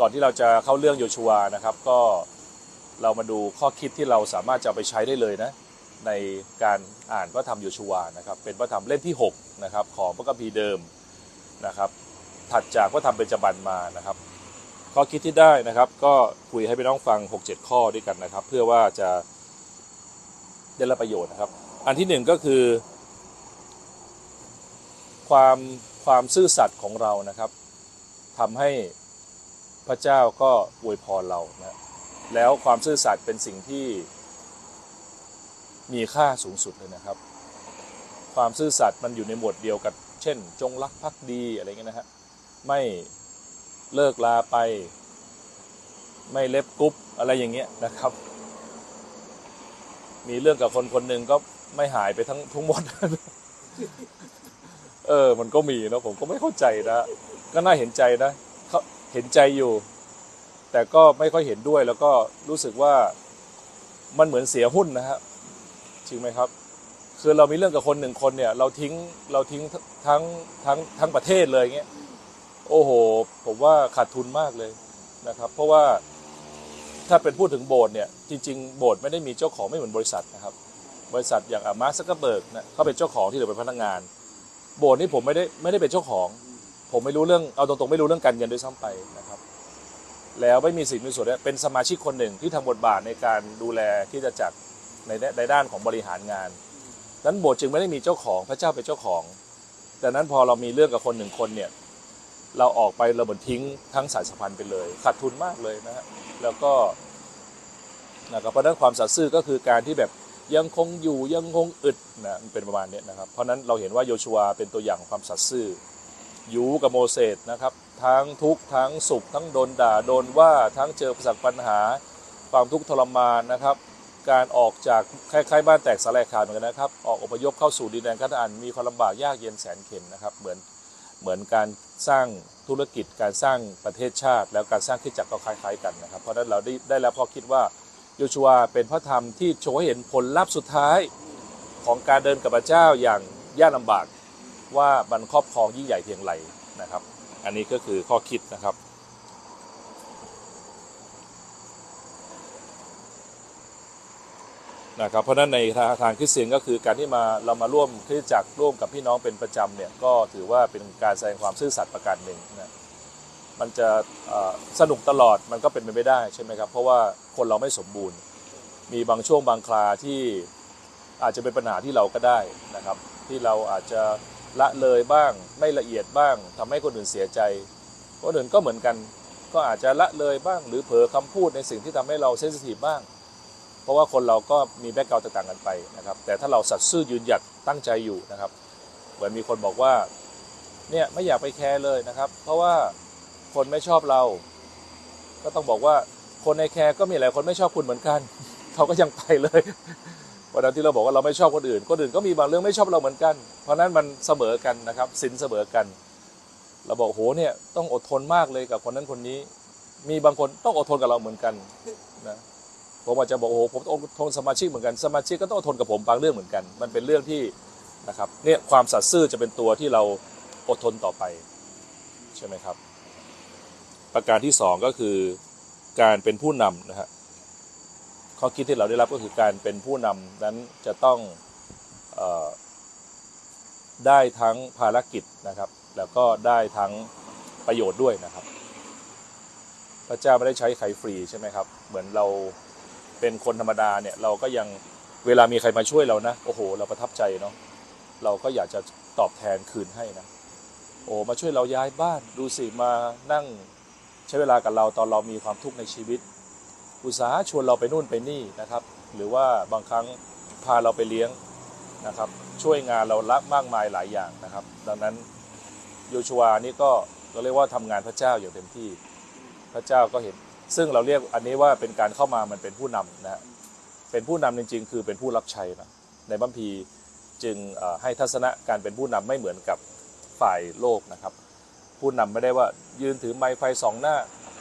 ก่อนที่เราจะเข้าเรื่องโยชัวนะครับ ก็เรามาดูข้อคิดที่เราสามารถจะไปใช้ได้เลยนะในการอ่านพระธรรมโยชัวนะครับ เป็นพระธรรมเล่มที่6นะครับของพระคัมภีร์เดิมนะครับถัดจากพระธรรมเบญจบันมานะครับ ข้อคิดที่ได้นะครับก็คุยให้พี่น้องฟัง 6-7 ข้อด้วยกันนะครับ เพื่อว่าจะได้รับประโยชน์นะครับ อันที่หนึ่งก็คือ ความความซื่อสัตย์ของเรานะครับทำให้ พระเจ้าก็อวยพรเรานะแล้วความซื่อสัตย์เป็นสิ่งที่มีค่าสูงสุดเลยนะครับ ความซื่อสัตย์มันอยู่ในหมวดเดียวกับ เช่น จงรักภักดีอะไรเงี้ยนะฮะไม่เลิกลาไป ไม่เล็บกรุ๊ปอะไรอย่างเงี้ยนะครับ มีเรื่องกับคนคนหนึ่งก็ไม่หายไปทั้งทั้งหมด เออ มันก็มีนะผมก็ไม่เข้าใจนะ ก็น่าเห็นใจนะ เห็นใจอยู่ แต่ก็ไม่ค่อยเห็นด้วยแล้วก็รู้สึกว่ามันเหมือนเสียหุ้นนะฮะจริงไหมครับ คือเรามีเรื่องกับคนหนึ่งคนเนี่ย เราทิ้งเราทิ้งทั้งทั้งทั้งประเทศเลยเงี้ยโอ้โห ผมว่าขาดทุนมากเลยนะครับ เพราะว่าถ้าเป็นพูดถึงโบสถ์เนี่ยจริง ๆ โบสถ์ไม่ได้มีเจ้าของไม่เหมือนบริษัทนะครับ บริษัทอย่างอามาร์ก ซักเกอร์เบิร์กนะเขาเป็นเจ้าของที่เหลือเป็นพนักงาน โบสถ์นี่ผมไม่ได้ไม่ได้เป็นเจ้าของ ผมไม่รู้เรื่องเอาตรงๆไม่รู้เรื่องการเงินด้วยซ้ำไปนะครับ แล้วไม่มีสิทธิ์มีส่วนได้เป็นสมาชิกคนหนึ่งที่ทำบทบาทในการดูแลที่จะจักรในในด้านของบริหารงานนั้นโบสถ์จึงไม่ได้มีเจ้าของพระเจ้าเป็นเจ้าของดังนั้นพอเรามีเรื่องกับคนหนึ่งคนเนี่ยเราออกไปเราเหมือนทิ้งทั้งสายสัมพันธ์ไปเลยขาดทุนมากเลยนะฮะแล้วก็นะครับเพราะนั้นความสัตย์ซื่อก็คือการที่แบบยังคงอยู่ยังคงอึดนะมันเป็นประมาณนี้นะครับ เพราะนั้นเราเห็นว่าโยชัวเป็นตัวอย่างของความสัตย์ซื่อ ยูกับโมเสสนะครับ ทั้งทุกข์ทั้งสุข ทั้งโดนด่าโดนว่าทั้งเจอประสบปัญหา ความทุกข์ทรมานนะครับ การออกจากคล้ายๆบ้านแตกสลายขาดเหมือนกันนะครับ ออกอพยพเข้าสู่ดินแดนคันอานมีความลำบากยากเย็นแสนเข็ญนะครับ เหมือนเหมือนการสร้างธุรกิจการสร้างประเทศชาติ แล้วการสร้างขึ้นจักก็คล้ายๆกันนะครับ เพราะนั้นเราได้ได้รับข้อคิดว่าโยชัวเป็นพระธรรมที่โชว์ให้เห็นผลลัพธ์สุดท้ายของการเดินกับพระเจ้าอย่างยากลำบาก ว่ามันครอบครองยิ่งใหญ่เพียงไรนะครับ อันนี้ก็คือข้อคิดนะครับ นะครับ เพราะฉะนั้นในทางคริสเตียนก็คือการที่มาเรามาร่วมคริสตจักรร่วมกับพี่น้องเป็นประจำเนี่ยก็ถือว่าเป็นการแสดงความซื่อสัตย์ประการหนึ่งนะมันจะสนุกตลอดมันก็เป็นไปไม่ได้ใช่ไหมครับเพราะว่าคนเราไม่สมบูรณ์ มีบางช่วงบางคราที่อาจจะเป็นปัญหาที่เราก็ได้นะครับ ที่เราอาจจะ ละเลยบ้าง ไม่ละเอียดบ้างทำให้คนอื่นเสียใจ คนอื่นก็เหมือนกัน ก็อาจจะละเลยบ้าง หรือเผลอคำพูดในสิ่งที่ทำให้เราเซนซิทีฟบ้าง เพราะว่าคนเราก็มีแบ็กกราวด์ต่างกันไปนะครับ แต่ถ้าเราสัตย์ซื่อยืนหยัดตั้งใจอยู่นะครับ เหมือนมีคนบอกว่า เนี่ยไม่อยากไปแคร์เลยนะครับ เพราะว่าคนไม่ชอบเรา ก็ต้องบอกว่าคนในแคร์ก็มีหลายคนไม่ชอบคุณเหมือนกัน เขาก็ยังไปเลย วันนั้นที่เราบอกว่าเราไม่ชอบคนอื่น คนอื่นก็มีบางเรื่องไม่ชอบเราเหมือนกัน เพราะนั้นมันเสมอกันนะครับสินเสมอกัน เราบอกโหเนี่ยต้องอดทนมากเลยกับคนนั้นคนนี้ มีบางคนต้องอดทนกับเราเหมือนกันนะผมอาจจะบอกโอ้โหผมต้องอดทนสมาชิกเหมือนกันสมาชิกก็ต้องอดทนกับผมบางเรื่องเหมือนกัน มันเป็นเรื่องที่นะครับเนี่ยความสัตย์ซื่อจะเป็นตัวที่เราอดทนต่อไปใช่ไหมครับ ประการที่สองก็คือการเป็นผู้นำนะฮะ ข้อคิดที่เราได้รับก็คือการเป็นผู้นำนั้นจะต้องออได้ทั้งภารกิจนะครับ แล้วก็ได้ทั้งประโยชน์ด้วยนะครับ พระเจ้าไม่ได้ใช้ใครฟรีใช่ไหมครับ เหมือนเราเป็นคนธรรมดาเนี่ยเราก็ยังเวลามีใครมาช่วยเรานะโอ้โห เราประทับใจเนาะเราก็อยากจะตอบแทนคืนให้นะโอ้มาช่วยเราย้ายบ้านดูสิมานั่งใช้เวลากับเราตอนเรามีความทุกข์ในชีวิต อุตสาหชวนเราไปนู่นไปนี่นะครับ หรือว่าบางครั้งพาเราไปเลี้ยงนะครับ ช่วยงานเราละมากมายหลายอย่างนะครับ ดังนั้นโยชัวนี่ก็เราเรียกว่าทำงานพระเจ้าอย่างเต็มที่ พระเจ้าก็เห็น ซึ่งเราเรียกอันนี้ว่าเป็นการเข้ามามันเป็นผู้นำนะฮะเป็นผู้นำจริง ๆ คือเป็นผู้รับใช้นะในบัมพีจึงให้ทัศนะการเป็นผู้นำไม่เหมือนกับฝ่ายโลกนะครับ ผู้นำไม่ได้ว่ายืนถือไม้ไฟสองหน้า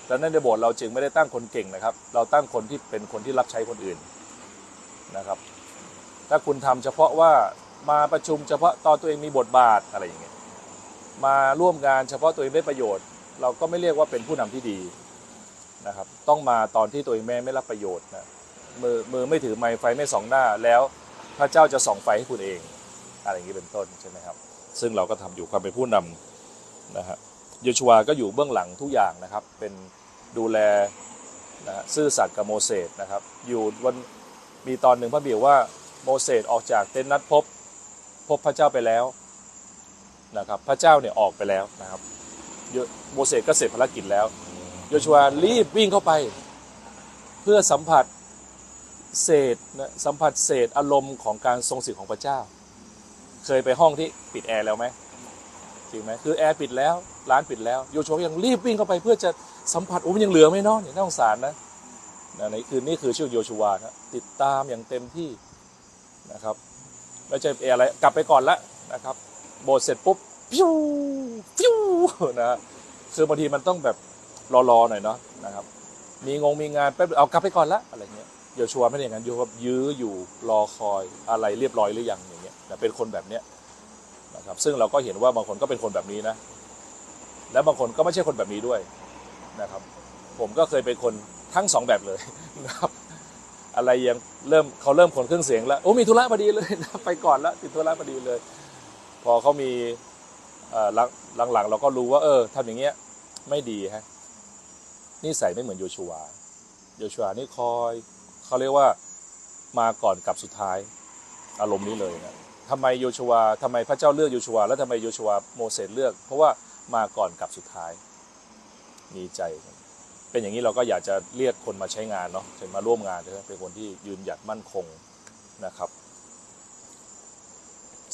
ดังนั้นในโบสถ์เราจึงไม่ได้ตั้งคนเก่งนะครับ เราตั้งคนที่เป็นคนที่รับใช้คนอื่นนะครับ ถ้าคุณทำเฉพาะว่ามาประชุมเฉพาะตอนตัวเองมีบทบาทอะไรอย่างเงี้ยมาร่วมงานเฉพาะตัวเองได้ประโยชน์ เราก็ไม่เรียกว่าเป็นผู้นำที่ดีนะครับ ต้องมาตอนที่ตัวเองแม่ไม่รับประโยชน์นะมือมือไม่ถือไม้ไฟไม่ส่องหน้าแล้วพระเจ้าจะส่องไฟให้คุณเอง อะไรอย่างนี้เป็นต้นใช่ไหมครับ ซึ่งเราก็ทำอยู่ความเป็นผู้นำนะฮะโยชัวก็อยู่เบื้องหลังทุกอย่างนะครับเป็น ดูแลนะซื่อสัตย์กับโมเสสนะครับ อยู่วันมีตอนหนึ่งพระบิดว่าโมเสสออกจากเต็นท์นัดพบพบพระเจ้าไปแล้วนะครับพระเจ้าเนี่ยออกไปแล้วนะครับโยโมเสสก็เสร็จภารกิจแล้วโยชัวรีบวิ่งเข้าไป เพื่อสัมผัสเศษนะสัมผัสเศษอารมณ์ของการทรงสิทธิ์ของพระเจ้า เคยไปห้องที่ปิดแอร์แล้วไหมจริงไหมคือแอร์ปิดแล้วร้านปิดแล้วโยชัวยังรีบวิ่งเข้าไปเพื่อจะ สัมผัสโอ้มันยังเหลือไหมเนาะเนี่ยน่าสงสารนะนะนี่คือนี่คือชื่อโยชัวนะติดตามอย่างเต็มที่นะครับไม่ใช่อะไรกลับไปก่อนละนะครับ โบสถ์เสร็จปุ๊บฟิวฟิวนะคือบางทีมันต้องแบบรอๆหน่อยเนาะนะครับ มีงงมีงานแป๊บเอากลับไปก่อนละอะไรเงี้ยโยชัวไม่ได้อย่างนั้นโยชัวยื้ออยู่รอคอยอะไรเรียบร้อยหรือยังอย่างเงี้ยนะเป็นคนแบบเนี้ยนะครับซึ่งเราก็เห็นว่าบางคนก็เป็นคนแบบนี้นะ แล้วบางคนก็ไม่ใช่คนแบบนี้ด้วย นะครับ ผมก็เคยเป็นคนทั้งสองแบบเลยนะครับอะไรยังเริ่มเขาเริ่มขนเครื่องเสียงแล้วโอ้มีธุระพอดีเลยนะไปก่อนแล้วติดธุระพอดีเลย พอเขามีหลังหลังๆเราก็รู้ว่า เออทำอย่างเงี้ยไม่ดีฮะนิสัยไม่เหมือนโยชัวโยชัวนี่คอยเขาเรียกว่ามาก่อนกลับสุดท้าย อารมณ์นี้เลยนะทำไมโยชัวทำไมพระเจ้าเลือกโยชัว แล้วทำไมโยชัวโมเสสเลือก เพราะว่ามาก่อนกลับสุดท้าย มีใจเป็นอย่างนี้เราก็อยากจะเรียกคนมาใช้งานเนาะมาร่วมงานนะครับเป็นคนที่ยืนหยัดมั่นคงนะครับ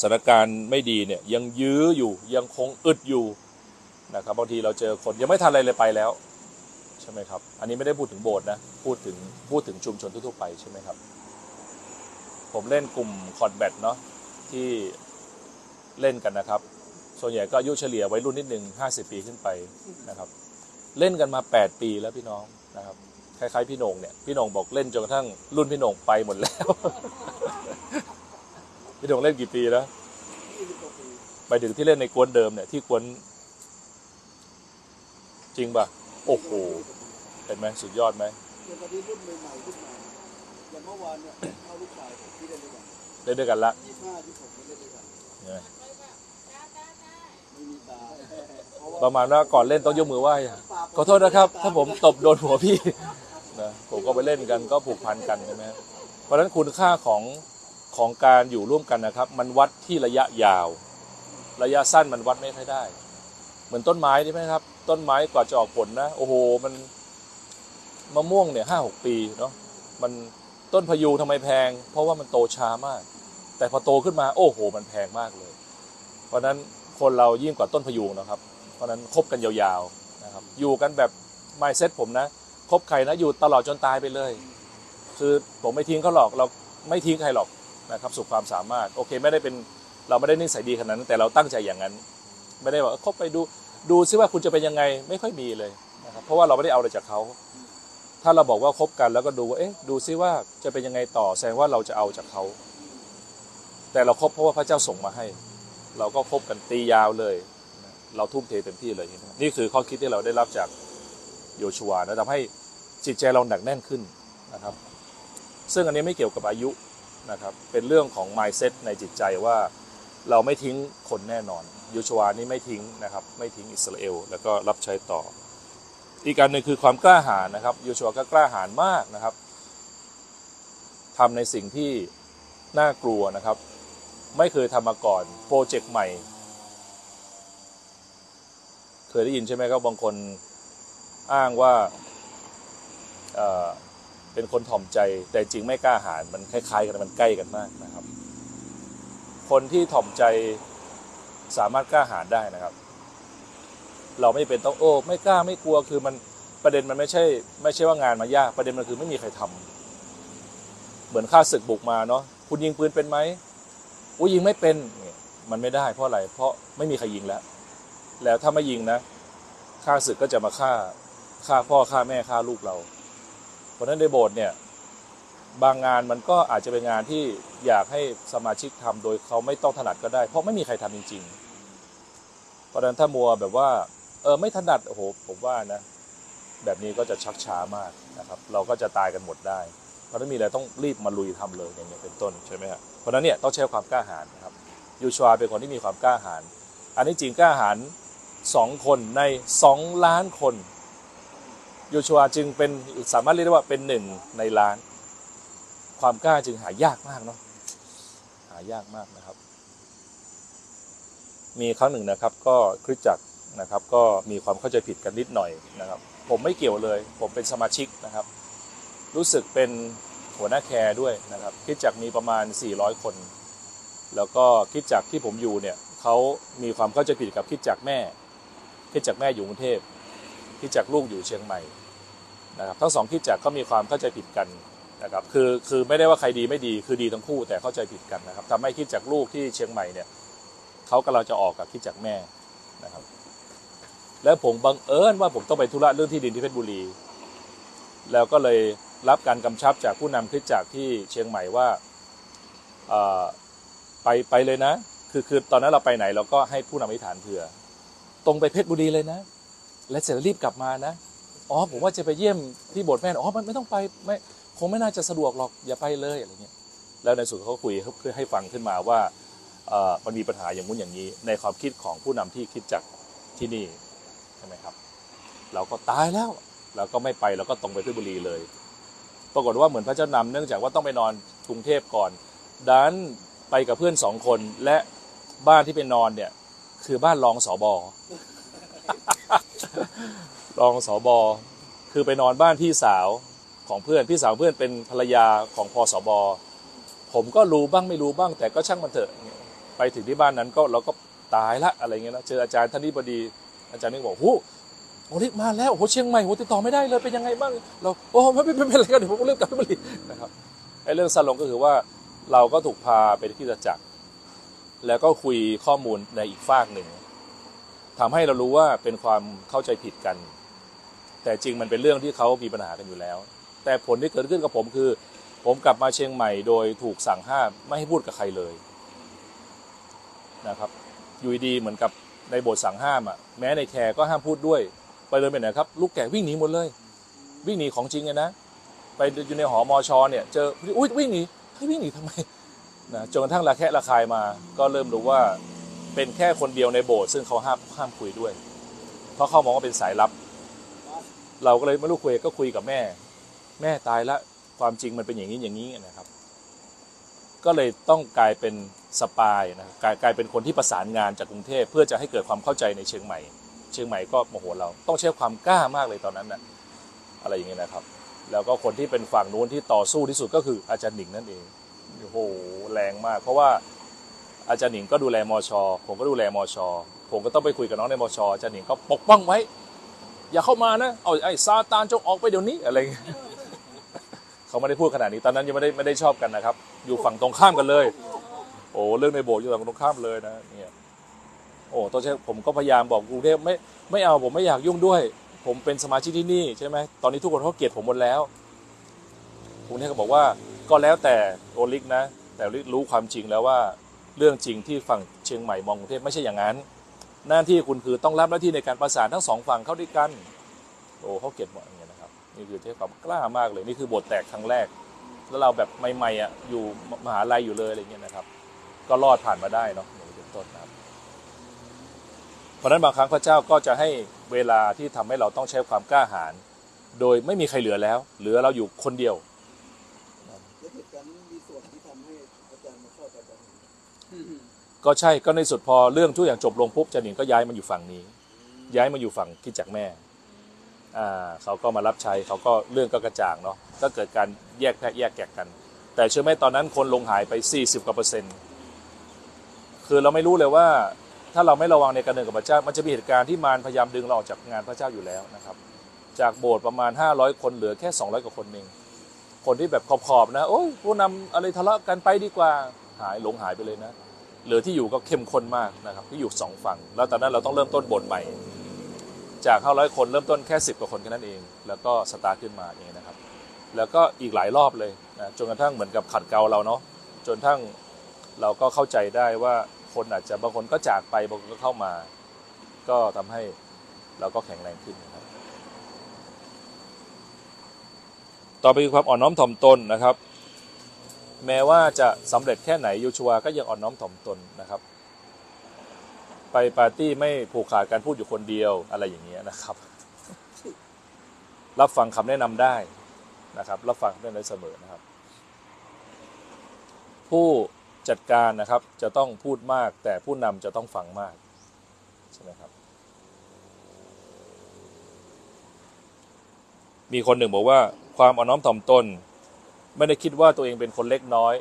สถานการณ์ไม่ดีเนี่ยยังยื้ออยู่ยังคงอึดอยู่นะครับบางทีเราเจอคนยังไม่ทันอะไรเลยไปแล้ว ใช่ไหมครับ อันนี้ไม่ได้พูดถึงโบสถ์นะพูดถึงพูดถึงชุมชนทั่วไปใช่ไหมครับ ผมเล่นกลุ่มคอนแบทเนาะที่เล่นกันนะครับ ส่วนใหญ่ก็อายุเฉลี่ยวัยรุ่นนิดหนึ่งห้าสิบปีขึ้นไปนะครับ เล่นกันมาแปดปีแล้วพี่น้องนะครับคล้ายๆพี่โหนงเนี่ยพี่โหนงบอกเล่นจนกระทั่งรุ่นพี่โหนงไปหมดแล้ว พี่โหนงเล่นกี่ปีแล้วไปถึงที่เล่นในกวนเดิมเนี่ยที่กวนจริงป่ะโอ้โหเห็นไหมสุดยอดไหมเดี๋ยวตอนนี้รุ่นใหม่ๆขึ้นมาอย่างเมื่อวานเนี่ยเอาลูกชายผมที่เล่นด้วยกันเล่นด้วยกันละยี่ห้าที่ผมเล่นด้วยกันใช่ไหมไม่มีตาเพราะว่า ประมาณว่าก่อนเล่นต้องยกมือไหว้ขอโทษนะครับ ถ้าผมตบโดนหัวพี่นะผมก็ไปเล่นกันก็ผูกพันกันใช่ไหมเพราะฉะนั้นคุณค่าของของการอยู่ร่วมกันนะครับ มันวัดที่ระยะยาว ระยะสั้นมันวัดไม่ค่อยได้ เหมือนต้นไม้ใช่ไหมครับ ต้นไม้กว่าจะออกผลนะ โอ้โหมันมะม่วงเนี่ยห้าหกปีเนาะมันต้นพยูงทำไมแพง เพราะว่ามันโตช้ามาก แต่พอโตขึ้นมาโอ้โห มันแพงมากเลย เพราะฉะนั้นคนเรายิ่งกว่าต้นพยูงนะครับ เพราะนั้นคบกันยาวๆนะครับอยู่กันแบบไมเซ็ตผมนะคบใครนะอยู่ตลอดจนตายไปเลย คือผมไม่ทิ้งเขาหรอกเราไม่ทิ้งใครหรอกนะครับสุดความสามารถโอเคไม่ได้เป็นเราไม่ได้นิสัยดีขนาดนั้นแต่เราตั้งใจอย่างนั้น ไม่ได้ว่าเออคบไปดูดูซิว่าคุณจะเป็นยังไงไม่ค่อยมีเลยนะครับเพราะว่าเราไม่ได้เอาอะไรจากเขาถ้าเราบอกว่าคบกันแล้วก็ดูว่าเอ๊ะดูซิว่าจะเป็นยังไงต่อแสดงว่าเราจะเอาจากเขาแต่เราคบเพราะว่าพระเจ้าส่งมาให้ เราก็คบกันตียาวเลย เราทุ่มเทเต็มที่เลยนี่คือข้อคิดที่เราได้รับจากโยชัวนะทำให้จิตใจเราหนักแน่นขึ้นนะครับ ซึ่งอันนี้ไม่เกี่ยวกับอายุนะครับเป็นเรื่องของ mindset ในจิตใจว่าเราไม่ทิ้งคนแน่นอนโยชัวนี่ไม่ทิ้งนะครับไม่ทิ้งอิสราเอล แล้วก็รับใช้ต่อ อีกการหนึ่งคือความกล้าหาญนะครับโยชัวก็กล้าหาญมากนะครับทำในสิ่งที่น่ากลัวนะครับ ไม่เคยทำมาก่อนโปรเจกต์ใหม่ เคยได้ยินใช่ไหมครับบางคนอ้างว่าเป็นคนถ่อมใจแต่จริงไม่กล้าหาญมันคล้ายๆกันมันใกล้กันมากนะครับ คนที่ถ่อมใจสามารถกล้าหาญได้นะครับ เราไม่เป็นต้องโอ้ไม่กล้าไม่กลัวคือมันประเด็นมันไม่ใช่ ไม่ใช่ว่างานมายากประเด็นมันคือไม่มีใครทำเหมือนข้าศึกบุกมาเนาะคุณยิงปืนเป็นไหมอุ้ยยิงไม่เป็นมันไม่ได้เพราะอะไรเพราะไม่มีใครยิงแล้ว แล้วถ้าไม่ยิงนะข้าศึกก็จะมาฆ่าฆ่าพ่อฆ่าแม่ฆ่าลูกเรา เพราะนั้นในโบสถ์เนี่ยบางงานมันก็อาจจะเป็นงานที่อยากให้สมาชิกทำโดยเขาไม่ต้องถนัดก็ได้ เพราะไม่มีใครทำจริง ๆ เพราะนั้นถ้ามัวแบบว่าเออไม่ถนัดโอ้โหผมว่านะ แบบนี้ก็จะชักช้ามากนะครับ เราก็จะตายกันหมดได้ เพราะนั้นมีอะไรต้องรีบมาลุยทำเลยอย่างเงี้ยเป็นต้นใช่ไหมครับเพราะนั้นเนี่ยต้องใช้ความกล้าหาญนะครับยูชวาเป็นคนที่มีความกล้าหาญอันนี้จริงกล้าหาญ สองคนในสองล้านคนยูชวจึงเป็นสามารถเรียกได้ว่าเป็นหนึ่งในล้าน ความกล้าจึงหายากมากเนาะหายากมากนะครับ มีครั้งหนึ่งนะครับ ก็คริสจักรนะครับ ก็มีความเข้าใจผิดกันนิดหน่อยนะครับ ผมไม่เกี่ยวเลย ผมเป็นสมาชิกนะครับ รู้สึกเป็นหัวหน้าแคร์ด้วยนะครับคิดจักรมีประมาณ 400 คน แล้วก็คิดจักรที่ผมอยู่เนี่ยเขามีความเข้าใจผิดกับคิดจักรแม่ คิดจักแม่อยู่กรุงเทพคิดจักลูกอยู่เชียงใหม่นะครับทั้งสองคิดจักก็มีความเข้าใจผิดกันนะครับคือคือไม่ได้ว่าใครดีไม่ดีคือดีทั้งคู่แต่เข้าใจผิดกันนะครับทำให้คิดจักลูกที่เชียงใหม่เนี่ยเขากำลังจะออกกับคิดจักแม่นะครับแล้วผมบังเอิญว่าผมต้องไปธุระเรื่องที่ดินที่เพชรบุรี แล้วก็เลยรับการกำชับจากผู้นำคริสตจักรที่เชียงใหม่ว่าไปไปเลยนะ คือคือตอนนั้นเราไปไหนเราก็ให้ผู้นำอธิษฐานเผื่อ ตรงไปเพชรบุรีเลยนะ และเสร็จรีบกลับมานะ อ๋อผมว่าจะไปเยี่ยมที่โบสถ์แม่อ๋อมันไม่ต้องไปไม่คงไม่น่าจะสะดวกหรอกอย่าไปเลยอะไรเงี้ยแล้วในสุดเขาคุยเพื่อให้ฟังขึ้นมาว่าเออมันมีปัญหาอย่างงู้นอย่างนี้ ในความคิดของผู้นำที่คิดจากที่นี่ใช่ไหมครับ เราก็ตายแล้วเราก็ไม่ไปเราก็ตรงไปเพชรบุรีเลย ปรากฏว่าเหมือนพระเจ้านำเนื่องจากว่าต้องไปนอนกรุงเทพก่อนดันไปกับเพื่อนสองคนและบ้านที่ไปนอนเนี่ย คือบ้านรองสอบอรองสอบอคือไปนอนบ้านพี่สาวของเพื่อนพี่สาวเพื่อนเป็นภรรยาของพอสอบอผมก็รู้บ้างไม่รู้บ้าง แต่ก็ช่างมันเถอะไปถึงที่บ้านนั้นก็เราก็ตายละอะไรเงี้ยนะเจออาจารย์ท่านนี้พอดี อาจารย์นี่บอกหูโอ้รีบมาแล้วโอ้โหเชียงใหม่โอ้ติดต่อไม่ได้เลยเป็นยังไงบ้างเราโอ้ไม่ไม่ไม่เป็นไรก็เดี๋ยวผมรีบกลับไปบุรีนะครับไอ้เรื่องสลงก็คือว่าเราก็ถูกพาไปที่คริสตจักร แล้วก็คุยข้อมูลในอีกฝากหนึ่งทำให้เรารู้ว่าเป็นความเข้าใจผิดกัน แต่จริงมันเป็นเรื่องที่เขามีปัญหากันอยู่แล้ว แต่ผลที่เกิดขึ้นกับผมคือ ผมกลับมาเชียงใหม่โดยถูกสั่งห้ามไม่ให้พูดกับใครเลยนะครับอยู่ดีเหมือนกับในบทสั่งห้ามอะแม้ในแคร์ก็ห้ามพูดด้วย ไปเลยไปไหนครับ ลูกแก่วิ่งหนีหมดเลย วิ่งหนีของจริงเลยนะ ไปอยู่ในหอมอชอเนี่ยเจออุ้ยวิ่งหนีให้ยวิ่งหนีทำไม นะจนกระทั่งระแคะระคายมา ก็เริ่มรู้ว่าเป็นแค่คนเดียวในโบสถ์ซึ่งเขาห้ามห้ามคุยด้วย เพราะเขามองว่าเป็นสายลับ เราก็เลยไม่รู้คุยก็คุยกับแม่ แม่ตายละความจริงมันเป็นอย่างนี้อย่างนี้นะครับ ก็เลยต้องกลายเป็นสปายนะกลายกลายเป็นคนที่ประสานงานจากกรุงเทพเพื่อจะให้เกิดความเข้าใจในเชียงใหม่ เชียงใหม่ก็โมโหเราต้องใช้ความกล้ามากเลยตอนนั้นนะอะไรอย่างเงี้ยนะครับ แล้วก็คนที่เป็นฝั่งนู้นที่ต่อสู้ที่สุดก็คืออาจารย์หนิงนั่นเอง โอ้โหแรงมาก เพราะว่าอาจารย์หนิงก็ดูแลมอชผมก็ดูแลมอชผมก็ต้องไปคุยกับน้องในมอชอาจารย์หนิงก็ปกป้องไว้ อย่าเข้ามานะเอาไอ้ซาตานจงออกไปเดี๋ยวนี้อะไรเงี้ยเขาไม่ได้พูดขนาดนี้ตอนนั้นยังไม่ได้ไม่ได้ชอบกันนะครับ อยู่ฝั่งตรงข้ามกันเลย โอ้เรื่องในโบสถ์อยู่ฝั่งตรงข้ามเลยนะเนี่ยโอ้ตอนเช้าผมก็พยายามบอกกรุงเทพไม่ไม่เอาผมไม่อยากยุ่งด้วย ผมเป็นสมาชิกที่นี่ใช่ไหมตอนนี้ทุกคนเขาเกลียดผมหมดแล้ว กรุงเทพก็บอกว่าก็แล้วแต่โอลิกนะ แต่ลิกรู้ความจริงแล้วว่าเรื่องจริงที่ฝั่งเชียงใหม่มองกรุงเทพไม่ใช่อย่างนั้น หน้าที่คุณคือต้องรับหน้าที่ในการประสานทั้งสองฝั่งเข้าด้วยกัน โอ้เขาเกลียดหมดอย่างเงี้ยนะครับ นี่คือใช้ความกล้ามากเลย นี่คือบทแตกครั้งแรก แล้วเราแบบใหม่ๆอะอยู่มหาลัยอยู่เลยอะไรเงี้ยนะครับ ก็รอดผ่านมาได้เนาะอย่างเป็นต้นนะครับเพราะนั้นบางครั้งพระเจ้าก็จะให้เวลาที่ทำให้เราต้องใช้ความกล้าหาญโดยไม่มีใครเหลือแล้ว เหลือเราอยู่คนเดียวเหตุการณ์นี้มีส่วนที่ทำให้อาจารย์มาชอบอาจารย์หนิง ก็ใช่ก็ในสุดพอเรื่องทุกอย่างจบลงปุ๊บจันหนิงก็ย้ายมาอยู่ฝั่งนี้ ย้ายมาอยู่ฝั่งคิดจากแม่อ่าเขาก็มารับใช้เขาก็เรื่องก็กระจ่างเนาะก็เกิดการแยกแพะแยกแกกกัน แต่เชื่อไหมตอนนั้นคนลงหายไป 40กว่าเปอร์เซ็นต์คือเราไม่รู้เลยว่า ถ้าเราไม่ระวังในการเดินกับพระเจ้า มันจะมีเหตุการณ์ที่มารพยายามดึงเราออกจากงานพระเจ้าอยู่แล้วนะครับ จากโบสถ์ประมาณ 500 คนเหลือแค่ 200 กว่าคนเองคนที่แบบขอบๆนะโอ้ยผู้นำอะไรทะเลาะกันไปดีกว่า หายหลงหายไปเลยนะเหลือที่อยู่ก็เข้มข้นมากนะครับที่อยู่สองฝั่ง แล้วตอนนั้นเราต้องเริ่มต้นบทใหม่ จาก500คนเริ่มต้นแค่ 10กว่าคนแค่นั้นเอง แล้วก็สตาร์ทขึ้นมาเองนะครับ แล้วก็อีกหลายรอบเลยนะจนกระทั่งเหมือนกับขัดเกลาเราเนาะจนทั้งเราก็เข้าใจได้ว่าคนอาจจะบางคนก็จากไปบางคนก็เข้ามา ก็ทำให้เราก็แข็งแรงขึ้นนะครับต่อไปคือความอ่อนน้อมถ่อมตนนะครับ แม้ว่าจะสำเร็จแค่ไหนโยชัวก็ยังอ่อนน้อมถ่อมตนนะครับ ไปปาร์ตี้ไม่ผูกขาดการพูดอยู่คนเดียวอะไรอย่างเงี้ยนะครับ รับฟังคำแนะนำได้นะครับ รับฟังได้เสมอนะครับ ผู้จัดการนะครับจะต้องพูดมาก แต่ผู้นำจะต้องฟังมากใช่ไหมครับ มีคนหนึ่งบอกว่า ความอ่อนน้อมถ่อมตน ไม่ได้คิดว่าตัวเองเป็นคนเล็กน้อย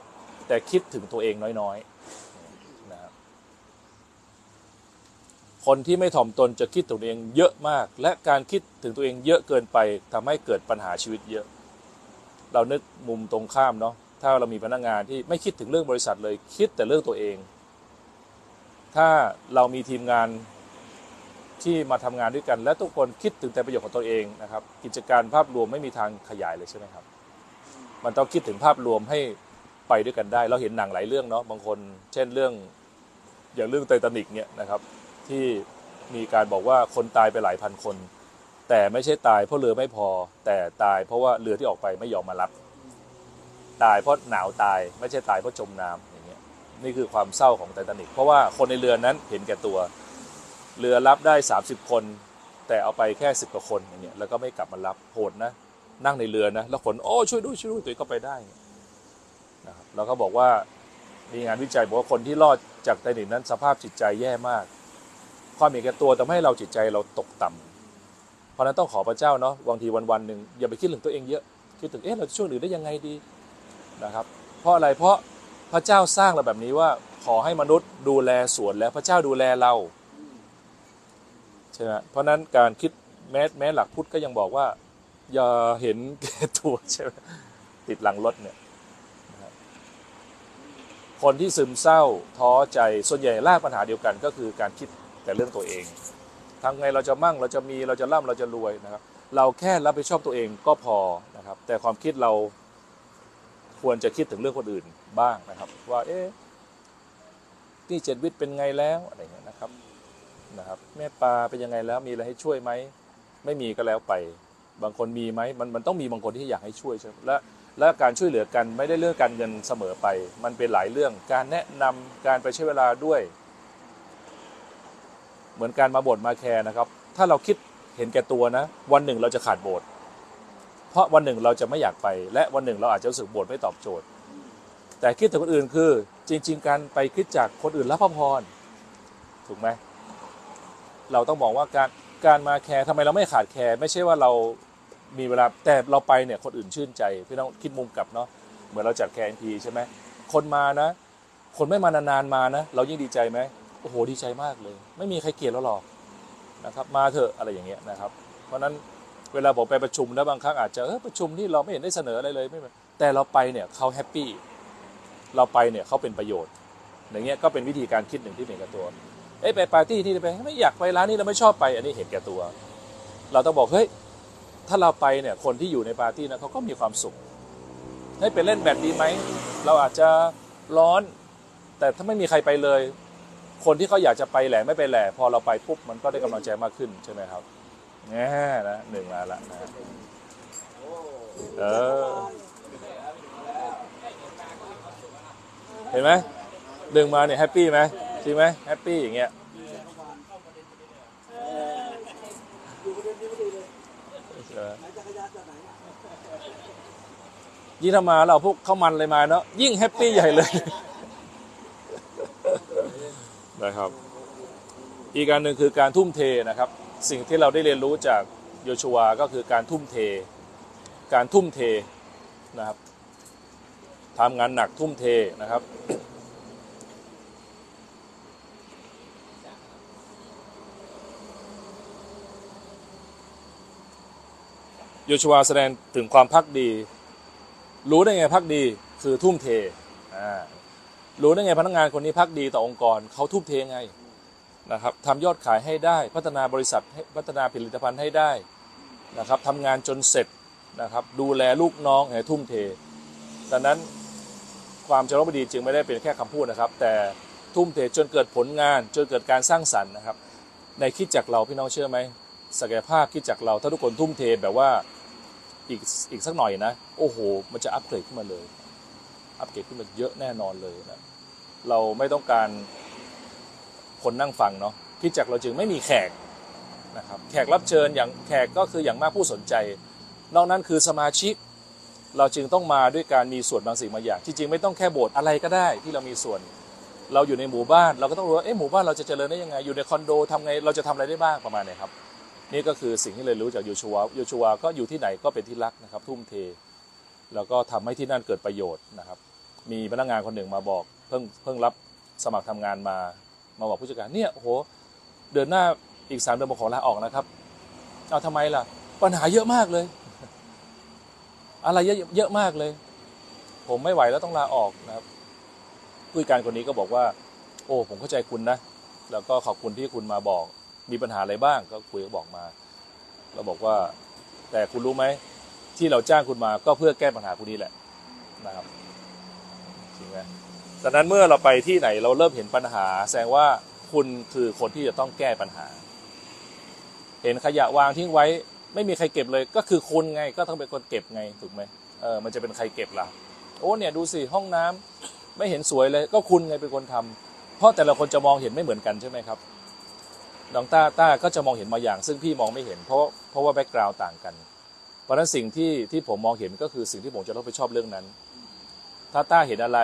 แต่คิดถึงตัวเองน้อยๆนะครับคนที่ไม่ถ่อมตนจะคิดถึงตัวเองเยอะมาก และการคิดถึงตัวเองเยอะเกินไปทำให้เกิดปัญหาชีวิตเยอะ เรานึกมุมตรงข้ามเนาะถ้าเรามีพนักงานที่ไม่คิดถึงเรื่องบริษัทเลยคิดแต่เรื่องตัวเอง ถ้าเรามีทีมงานที่มาทำงานด้วยกัน และทุกคนคิดถึงแต่ประโยชน์ของตัวเองนะครับ กิจการภาพรวมไม่มีทางขยายเลยใช่ไหมครับ มันต้องคิดถึงภาพรวมให้ไปด้วยกันได้ เราเห็นหนังหลายเรื่องเนาะบางคน เช่นเรื่องอย่างเรื่องไททานิกเนี่ยนะครับ ที่มีการบอกว่าคนตายไปหลายพันคน แต่ไม่ใช่ตายเพราะเรือไม่พอ แต่ตายเพราะว่าเรือที่ออกไปไม่ยอมมารับ ตายเพราะหนาวตาย ไม่ใช่ตายเพราะจมน้ำอย่างเงี้ยนี่คือความเศร้าของไททานิกเพราะว่าคนในเรือนั้นเห็นแก่ตัว เรือรับได้ 30 คน แต่เอาไปแค่ 10กว่าคนอย่างเงี้ยแล้วก็ไม่กลับมารับโหดนะ นั่งในเรือนะแล้วคนโอ้ช่วยด้วยช่วยด้วยตัวเองก็ไปได้นะครับแล้วก็บอกว่ามีงานวิจัยบอกว่าคนที่รอดจากไททานิกนั้นสภาพจิตใจแย่มาก ความเห็นแก่ตัวทำให้เราจิตใจเราตกต่ำเพราะนั้นต้องขอพระเจ้าเนาะบางทีวันวันหนึ่งอย่าไปคิดถึงตัวเองเยอะคิดถึงเอ๊ะเราจะช่วยเหลือได้ยังไงดีนะครับ เพราะอะไรเพราะพระเจ้าสร้างเราแบบนี้ว่าขอให้มนุษย์ดูแลสวนแล้วพระเจ้าดูแลเราใช่ไหมเพราะนั้นการคิดแม้แม้หลักพุทธก็ยังบอกว่า อย่าเห็นแก่ตัวใช่ไหมติดหลังรถเนี่ยคนที่ซึมเศร้าท้อใจส่วนใหญ่ลากปัญหาเดียวกันก็คือการคิดแต่เรื่องตัวเองทำไงเราจะมั่งเราจะมีเราจะร่ำเราจะรวยนะครับ เราแค่รับผิดชอบตัวเองก็พอนะครับ แต่ความคิดเราควรจะคิดถึงเรื่องคนอื่นบ้างนะครับ ว่าเอ๊ะนี่เจ็ดวิทย์เป็นไงแล้วอะไรเงี้ยนะครับนะครับ แม่ปลาเป็นยังไงแล้วมีอะไรให้ช่วยไหมไม่มีก็แล้วไป บางคนมีไหมมันมันต้องมีบางคนที่อยากให้ช่วยใช่ไหมและและการช่วยเหลือกันไม่ได้เรื่องการเงินเสมอไป มันเป็นหลายเรื่องการแนะนำการไปใช้เวลาด้วย เหมือนการมาโบสถ์มาแคร์นะครับ ถ้าเราคิดเห็นแก่ตัวนะ วันหนึ่งเราจะขาดโบสถ์เพราะวันหนึ่งเราจะไม่อยากไป และวันหนึ่งเราอาจจะรู้สึกโบสถ์ไม่ตอบโจทย์ แต่คิดถึงคนอื่นคือ จริง ๆ การไปคิดจากคนอื่นรับพระพรถูกไหมเราต้องบอกว่าการ การมาแคร์ทำไมเราไม่ขาดแคร์ไม่ใช่ว่าเรามีเวลาแต่เราไปเนี่ยคนอื่นชื่นใจพี่น้องคิดมุมกลับเนาะเหมือนเราจัด care NP ใช่ไหมคนมานะ คนไม่มานานๆมานะ เรายิ่งดีใจไหมโอ้โหดีใจมากเลย ไม่มีใครเกลียดเราหรอกนะครับ มาเถอะอะไรอย่างเงี้ยนะครับ เพราะนั้นเวลาผมไปประชุมแล้วบางครั้งอาจจะเออประชุมที่เราไม่เห็นได้เสนออะไรเลยไม่แต่เราไปเนี่ยเขา happy เราไปเนี่ยเขาเป็นประโยชน์ อย่างเงี้ยก็เป็นวิธีการคิดหนึ่งที่เป็นกับตัว เอ้ยไปปาร์ตี้ที่ไปไม่อยากไปร้านนี้เราไม่ชอบไป อันนี้เห็นแก่ตัว เราต้องบอกเฮ้ยถ้าเราไปเนี่ยคนที่อยู่ในปาร์ตี้นะเขาก็มีความสุข ให้ไปเล่นแบดดีไหมเราอาจจะร้อน แต่ถ้าไม่มีใครไปเลย คนที่เขาอยากจะไปแหละไม่ไปแหละพอเราไปปุ๊บมันก็ได้กำลังใจมากขึ้นใช่ไหมครับแง่นะหนึ่งมาละนะเออเห็นไหมหนึ่งมาเนี่ย happy ไหม จริงไหม happy อย่างเงี้ยยิ่งถ้ามาเราพวกข้าวมันอะไรมาเนาะยิ่ง happy ใหญ่เลยนะครับ อีกการหนึ่งคือการทุ่มเทนะครับ สิ่งที่เราได้เรียนรู้จากโยชัวก็คือการทุ่มเท การทุ่มเทนะครับทำงานหนักทุ่มเทนะครับ ยชัวแสดงถึงความพักดี รู้ได้ไงพักดีคือทุ่มเทรู้ได้ไงพนักงานคนนี้พักดีต่อองค์กรเขาทุ่มเทไงนะครับทำยอดขายให้ได้ พัฒนาบริษัทพัฒนาผลิตภัณฑ์ให้ได้นะครับทำงานจนเสร็จนะครับดูแลลูกน้องให้ทุ่มเท ดังนั้นความจริงดีจึงไม่ได้เป็นแค่คำพูดนะครับ แต่ทุ่มเทจนเกิดผลงาน จนเกิดการสร้างสรรค์นะครับ ในคิดจากเราพี่น้องเชื่อไหมศักยภาพคิดจากเราถ้าทุกคนทุ่มเทแบบว่า อีกอีกสักหน่อยนะ โอ้โห มันจะอัปเกรดขึ้นมาเลย อัปเกรดขึ้นมาเยอะแน่นอนเลยนะ เราไม่ต้องการคนนั่งฟังเนาะคิดจักเราจึงไม่มีแขกนะครับ แขกรับเชิญอย่างแขกก็คืออย่างมากผู้สนใจ นอกนั้นคือสมาชิก เราจึงต้องมาด้วยการมีส่วนบางสิ่งบางอย่าง จริงๆไม่ต้องแค่โบสถ์อะไรก็ได้ที่เรามีส่วน เราอยู่ในหมู่บ้าน เราก็ต้องรู้ว่าเอ๊ะหมู่บ้านเราจะเจริญได้ยังไง อยู่ในคอนโดทำไง เราจะทำอะไรได้บ้างประมาณนี้ครับ นี่ก็คือสิ่งที่เลยนรู้จากโยชัวโยชัวก็อยู่ที่ไหนก็เป็นที่รักนะครับ ทุ่มเท แล้วก็ทำให้ที่นั่นเกิดประโยชน์นะครับ มีพนักงานคนหนึ่งมาบอกเพิ่งเพิ่งรับสมัครทำงานมามาบอกผู้จัดการเนี่ยโอ้โหเดือนหน้าอีกสามเดือนผมขอลาออกนะครับเอาทำไมล่ะ ปัญหาเยอะมากเลย อะไรเยอะเยอะมากเลย ผมไม่ไหวแล้วต้องลาออกนะครับผู้จัดการคนนี้ก็บอกว่า โอ้ผมเข้าใจคุณนะ แล้วก็ขอบคุณที่คุณมาบอก มีปัญหาอะไรบ้างก็คุยก็บอกมาเราบอกว่า แต่คุณรู้ไหมที่เราจ้างคุณมาก็เพื่อแก้ปัญหาคุณนี้แหละนะครับจริงไหมดังนั้นเมื่อเราไปที่ไหนเราเริ่มเห็นปัญหา แสดงว่าคุณคือคนที่จะต้องแก้ปัญหา เห็นขยะวางทิ้งไว้ ไม่มีใครเก็บเลย ก็คือคุณไงก็ต้องเป็นคนเก็บไงถูกไหมเออมันจะเป็นใครเก็บล่ะโอ้เนี่ยดูสิห้องน้ำไม่เห็นสวยเลย ก็คุณไงเป็นคนทำเพราะแต่ละคนจะมองเห็นไม่เหมือนกันใช่ไหมครับ น้องต้าต้าก็จะมองเห็นมาอย่าง ซึ่งพี่มองไม่เห็นเพราะเพราะว่าแบ็กกราวด์ต่างกัน เพราะฉะนั้นสิ่งที่ที่ผมมองเห็นก็คือสิ่งที่ผมจะรับผิดชอบเรื่องนั้น ถ้าต้าเห็นอะไร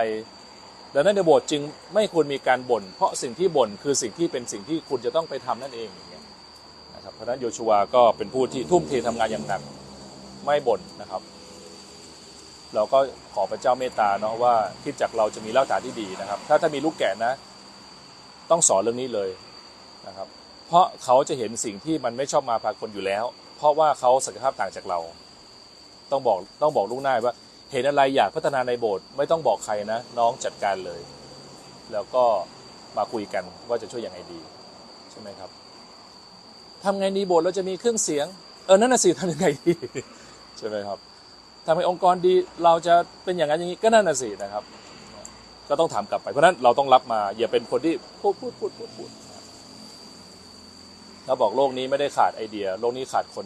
ดังนั้นในโบสถ์จึงไม่ควรมีการบ่น เพราะสิ่งที่บ่นคือสิ่งที่เป็นสิ่งที่คุณจะต้องไปทำนั่นเองอย่างเงี้ยนะครับเพราะนั้นโยชัวก็เป็นผู้ที่ทุ่มเททำงานอย่างหนักไม่บ่นนะครับ เราก็ขอพระเจ้าเมตตาเนาะว่าคิดจากเราจะมีรากฐานที่ดีนะครับ ถ้าถ้ามีลูกแกะนะ ต้องสอนเรื่องนี้เลยนะครับ เพราะเขาจะเห็นสิ่งที่มันไม่ชอบมาพากลอยู่แล้ว เพราะว่าเขาศักยภาพต่างจากเรา ต้องบอกต้องบอกลูกหน้าว่า เห็นอะไรอยากพัฒนาในโบสถ์ไม่ต้องบอกใครนะ น้องจัดการเลย แล้วก็มาคุยกันว่าจะช่วยยังไงดีใช่ไหมครับทำไงดีโบสถ์เราจะมีเครื่องเสียง เออนั่นน่ะสิทำยังไงดีใช่ไหมครับทำให้องค์กรดีเราจะเป็นอย่างนั้นอย่างนี้ก็นั่นน่ะสินะครับ ก็ต้องถามกลับไปเพราะนั้นเราต้องรับมาอย่าเป็นคนที่พูดพูดพูดพูดพูด เราบอกโลกนี้ไม่ได้ขาดไอเดีย โลกนี้ขาดคน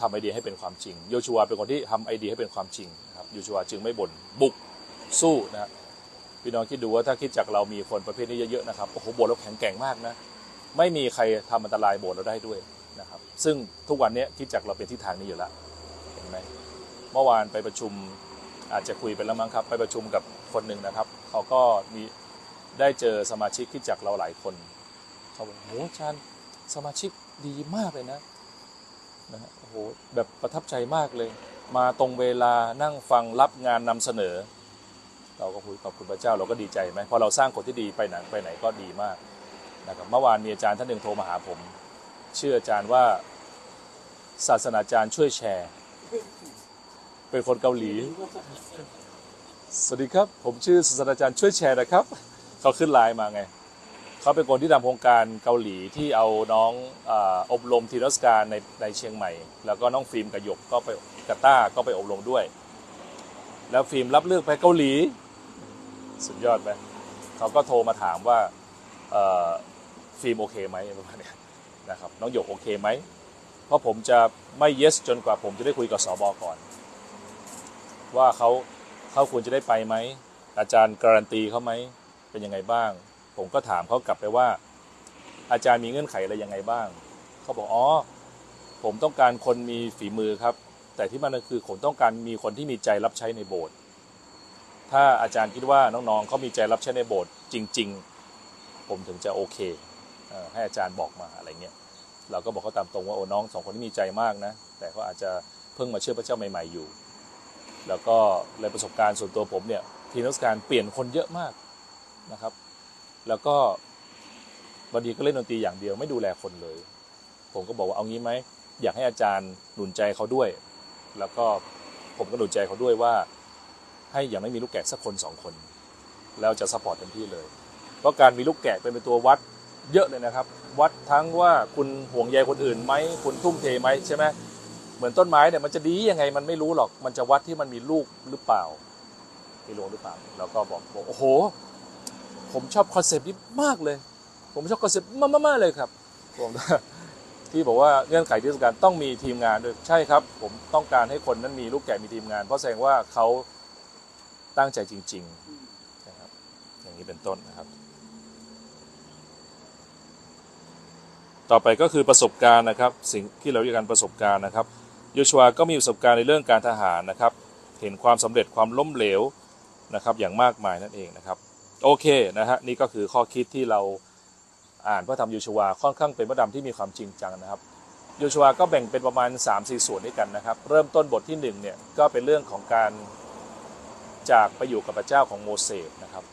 ทำไอเดียให้เป็นความจริง โยชัวเป็นคนที่ทำไอเดียให้เป็นความจริงครับโยชัวจึงไม่บ่นบุกสู้นะครับพี่น้องคิดดูว่าถ้าคิดจากเรามีคนประเภทนี้เยอะๆนะครับโอ้โหโบสถ์เราแข็งแกร่งมากนะไม่มีใครทำอันตรายโบสถ์เราได้ด้วยนะครับ ซึ่งทุกวันนี้คิดจากเราเป็นทิศทางนี้อยู่แล้วเห็นไหมเมื่อวานไปประชุมอาจจะคุยไปแล้วมั้งครับ ไปประชุมกับคนหนึ่งนะครับเขาก็มีได้เจอสมาชิกคิดจากเราหลายคนเขาบอกโอ้อาจารย์ สมาชิกดีมากเลยนะนะฮะโอ้โหแบบประทับใจมากเลย มาตรงเวลานั่งฟังรับงานนำเสนอ เราก็คุยขอบคุณพระเจ้าเราก็ดีใจไหมพอเราสร้างคนที่ดีไปไหนไปไหนก็ดีมากนะครับเมื่อวานมีอาจารย์ท่านหนึ่งโทรมาหาผม เชื่ออาจารย์ว่าศาสนาจารย์ช่วยแชร์ เป็นคนเกาหลี สวัสดีครับ ผมชื่อศาสตราจารย์ช่วยแชร์นะครับ เขาขึ้นไลน์มาไง เขาเป็นคนที่ทำโครงการเกาหลีที่เอาน้องออบรมทีรัสการในในเชียงใหม่ แล้วก็น้องฟิล์มกับหยกก็ไปกาต้าก็ไปอบรมด้วย แล้วฟิล์มรับเลือกไปเกาหลี สุดยอดไหมเขาก็โทรมาถามว่าเอ่อฟิล์มโอเคไหมประมาณเนี้ยนะครับน้องหยกโอเคไหม เพราะผมจะไม่ yes จนกว่าผมจะได้คุยกับสอบอก่อน ว่าเขาเขาควรจะได้ไปไหม อาจารย์การันตีเขาไหม เป็นยังไงบ้าง ผมก็ถามเขากลับไปว่า อาจารย์มีเงื่อนไขอะไรยังไงบ้าง เขาบอกอ๋อผมต้องการคนมีฝีมือครับ แต่ที่มันคือผมต้องการมีคนที่มีใจรับใช้ในโบสถ์ถ้าอาจารย์คิดว่าน้องๆเขามีใจรับใช้ในโบสถ์จริง ๆ ผมถึงจะโอเคเอให้อาจารย์บอกมาอะไรเงี้ยเราก็บอกเขาตามตรงว่าโอ้น้องสองคนนี้มีใจมากนะ แต่เขาอาจจะเพิ่งมาเชื่อพระเจ้าใหม่ ๆอยู่ แล้วก็ในประสบการณ์ส่วนตัวผมเนี่ยทีมนมัสการเปลี่ยนคนเยอะมากนะครับ แล้วก็บางทีก็เล่นดนตรีอย่างเดียวไม่ดูแลคนเลย ผมก็บอกว่าเอางี้ไหมอยากให้อาจารย์หนุนใจเขาด้วย แล้วก็ผมก็หนุนใจเขาด้วยว่า ให้อย่างไม่มีลูกแกะสักคนสองคนแล้วจะ support เต็มที่เลย เพราะการมีลูกแกะเป็นตัววัดเยอะเลยนะครับ วัดทั้งว่าคุณห่วงใยคนอื่นไหมคุณทุ่มเทไหมใช่ไหมเหมือนต้นไม้เนี่ยมันจะดียังไงมันไม่รู้หรอก มันจะวัดที่มันมีลูกหรือเปล่ามีรวงหรือเปล่าแล้วก็บอกบอกโอ้โห ผมชอบ concept นี้มากเลย ผมชอบ concept มากๆเลยครับผมที่บอกว่าเงื่อนไขที่สำคัญต้องมีทีมงานด้วยใช่ครับ ผมต้องการให้คนนั้นมีลูกแกะมีทีมงาน เพราะแสดงว่าเขาตั้งใจจริงๆนะครับอย่างนี้เป็นต้นนะครับ ต่อไปก็คือประสบการณ์นะครับ สิ่งที่เราเรียกกันประสบการณ์นะครับโยชัวก็มีประสบการณ์ในเรื่องการทหารนะครับ เห็นความสำเร็จความล้มเหลวนะครับ อย่างมากมายนั่นเองนะครับ โอเคนะฮะนี่ก็คือข้อคิดที่เราอ่านพระธรรมโยชัวค่อนข้างเป็นพระธรรมที่มีความจริงจังนะครับโยชัวก็แบ่งเป็นประมาณ 3-4 ส่วนด้วยกันนะครับ เริ่มต้นบทที่1เนี่ยก็เป็นเรื่องของการจากไปอยู่กับพระเจ้าของโมเสสนะครับ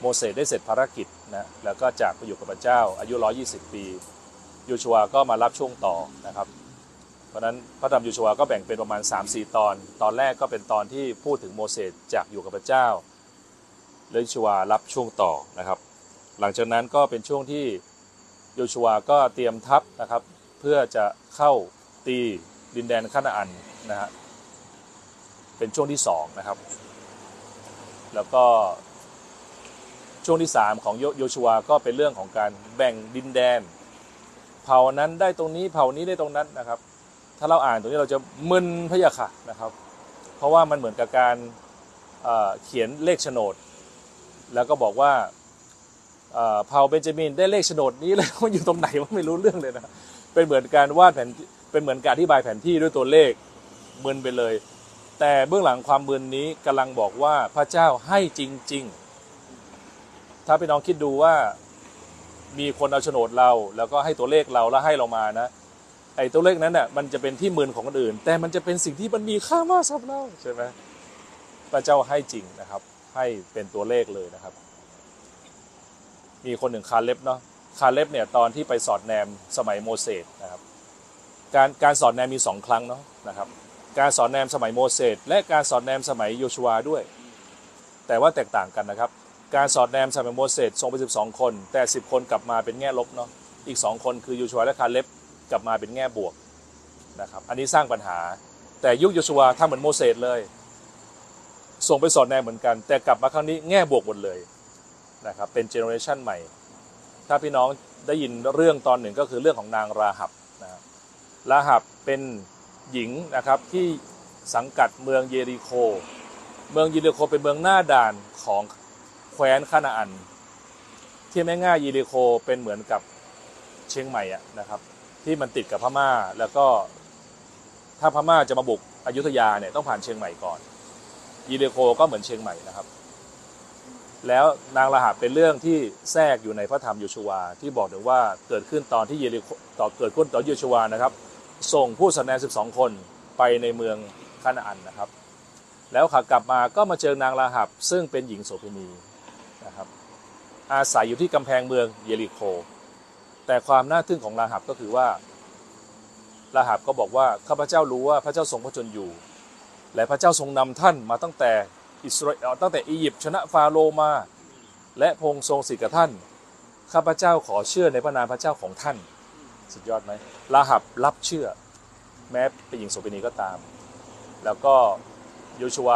โมเสสได้เสร็จภารกิจนะแล้วก็จากไปอยู่กับพระเจ้าอายุ 120 ปีโยชัวก็มารับช่วงต่อนะครับ เพราะนั้นพระธรรมโยชัวก็แบ่งเป็นประมาณ 3-4 ตอน ตอนแรกก็เป็นตอนที่พูดถึงโมเสสจากอยู่กับพระเจ้า แล้วโยชัวรับช่วงต่อนะครับ หลังจากนั้นก็เป็นช่วงที่โยชัวก็เตรียมทัพนะครับ เพื่อจะเข้าตีดินแดนคานาอันนะฮะเป็นช่วงที่สองนะครับ แล้วก็ช่วงที่สามของโยชัวก็เป็นเรื่องของการแบ่งดินแดน เผ่านั้นได้ตรงนี้เผ่านี้ได้ตรงนั้นนะครับ ถ้าเราอ่านตรงนี้เราจะมึนพะยะค่ะนะครับ เพราะว่ามันเหมือนกับการเอ่อเขียนเลขโฉนด แล้วก็บอกว่าเผ่าเบนจามินได้เลขโฉนดนี้แล้วมันอยู่ตรงไหนว่าไม่รู้เรื่องเลยนะเป็นเหมือนการวาดแผนเป็นเหมือนการอธิบายแผนที่ด้วยตัวเลขมึนไปเลย แต่เบื้องหลังความมึนนี้กำลังบอกว่าพระเจ้าให้จริง ๆ ถ้าพี่น้องคิดดูว่ามีคนเอาโฉนดเรา แล้วก็ให้ตัวเลขเราแล้วให้เรามานะไอ้ตัวเลขนั้นน่ะมันจะเป็นที่มึนของคนอื่น แต่มันจะเป็นสิ่งที่มันมีค่ามากสำหรับเราใช่ไหมพระเจ้าให้จริงนะครับ ให้เป็นตัวเลขเลยนะครับ มีคนหนึ่งคาเล็บเนาะคาเล็บเนี่ยตอนที่ไปสอดแนมสมัยโมเสสนะครับ การการสอดแนมมีสองครั้งเนาะนะครับ การสอดแนมสมัยโมเสสและการสอดแนมสมัยโยชัวด้วย แต่ว่าแตกต่างกันนะครับ การสอดแนมสมัยโมเสสส่งไป12 คน แต่ 10 คนกลับมาเป็นแง่ลบเนาะอีก 2 คนคือโยชัวและคาเล็บกลับมาเป็นแง่บวกนะครับ อันนี้สร้างปัญหา แต่ยุคโยชัวทำเหมือนโมเสสเลย ส่งไปสอดแนมเหมือนกัน แต่กลับมาครั้งนี้แง่บวกหมดเลยนะครับเป็นเจเนอเรชันใหม่ ถ้าพี่น้องได้ยินเรื่องตอนหนึ่งก็คือเรื่องของนางราหับนะครับราหับเป็นหญิงนะครับที่สังกัดเมืองเยริโค เมืองเยริโคเป็นเมืองหน้าด่านของแคว้นคานาอัน ที่ไม่ง่ายเยริโคเป็นเหมือนกับเชียงใหม่อะนะครับ ที่มันติดกับพม่าแล้วก็ถ้าพม่าจะมาบุกอยุธยาเนี่ยต้องผ่านเชียงใหม่ก่อน เยริโคก็เหมือนเชียงใหม่นะครับ แล้วนางรหัสเป็นเรื่องที่แทรกอยู่ในพระธรรมโยชัวที่บอกถึงว่าเกิดขึ้นตอนที่เยริโคต่อเกิดขึ้นตอนโยชัวนะครับ ส่งผู้สแนน12 คนไปในเมืองคานาอันนะครับ แล้วขากลับมาก็มาเจอนางราหับซึ่งเป็นหญิงโสเภณีนะครับ อาศัยอยู่ที่กำแพงเมืองเยริโค แต่ความน่าทึ่งของราหับก็คือว่าราหับก็บอกว่าข้าพเจ้ารู้ว่าพระเจ้าทรงพระชนอยู่ และพระเจ้าทรงนำท่านมาตั้งแต่อิสราเอลตั้งแต่อียิปต์ชนะฟาโรมา และพงค์ทรงสิทธิ์กับท่าน ข้าพเจ้าขอเชื่อในพระนามพระเจ้าของท่าน สุดยอดไหมราหับรับเชื่อ แม้เป็นหญิงโสเภณีก็ตาม แล้วก็โยชัว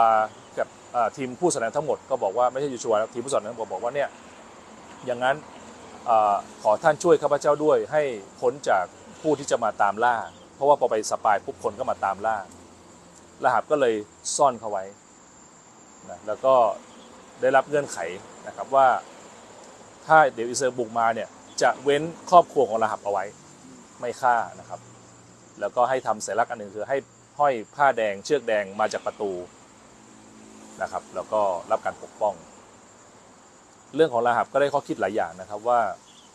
กับทีมผู้สนานทั้งหมดก็บอกว่าไม่ใช่โยชัวทีมผู้สนานทั้งหมดบอกว่าเนี่ยอย่างนั้นอขอท่านช่วยข้าพเจ้าด้วยให้พ้นจากผู้ที่จะมาตามล่า เพราะว่าพอไปสปายปุ๊บคนก็มาตามล่า ราหับก็เลยซ่อนเขาไว้นะแล้วก็ได้รับเงื่อนไขนะครับว่า ถ้าเดวอิสราเอลบุกมาเนี่ยจะเว้นครอบครัวของราหับเอาไว้ ไม่ฆ่านะครับ แล้วก็ให้ทำสัญลักษณ์อันหนึ่งคือให้ห้อยผ้าแดงเชือกแดงมาจากประตูนะครับ แล้วก็รับการปกป้อง เรื่องของราหับก็ได้ข้อคิดหลายอย่างนะครับว่า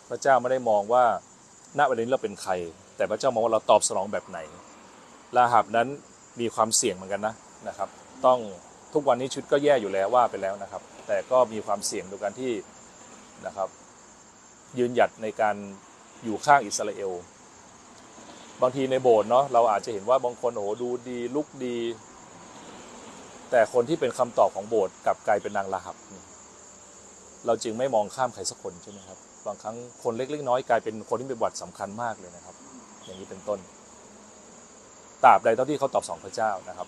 พระเจ้าไม่ได้มองว่าณวันนี้เราเป็นใคร แต่พระเจ้ามองว่าเราตอบสนองแบบไหนราหับนั้น มีความเสี่ยงเหมือนกันนะนะครับ ต้องทุกวันนี้ชีวิตก็แย่อยู่แล้วว่าไปแล้วนะครับ แต่ก็มีความเสี่ยงโดยการที่นะครับ ยืนหยัดในการอยู่ข้างอิสราเอลบางทีในโบสถ์เนาะเราอาจจะเห็นว่าบางคนโอ้โหดูดีลุกดี แต่คนที่เป็นคำตอบของโบสถ์กลับกลายเป็นนางราหับ เราจึงไม่มองข้ามใครสักคนใช่ไหมครับบางครั้งคนเล็กๆน้อยกลายเป็นคนที่เป็นบทสำคัญมากเลยนะครับ อย่างนี้เป็นต้น ตราบใดเท่าที่เขาตอบสองพระเจ้านะครับ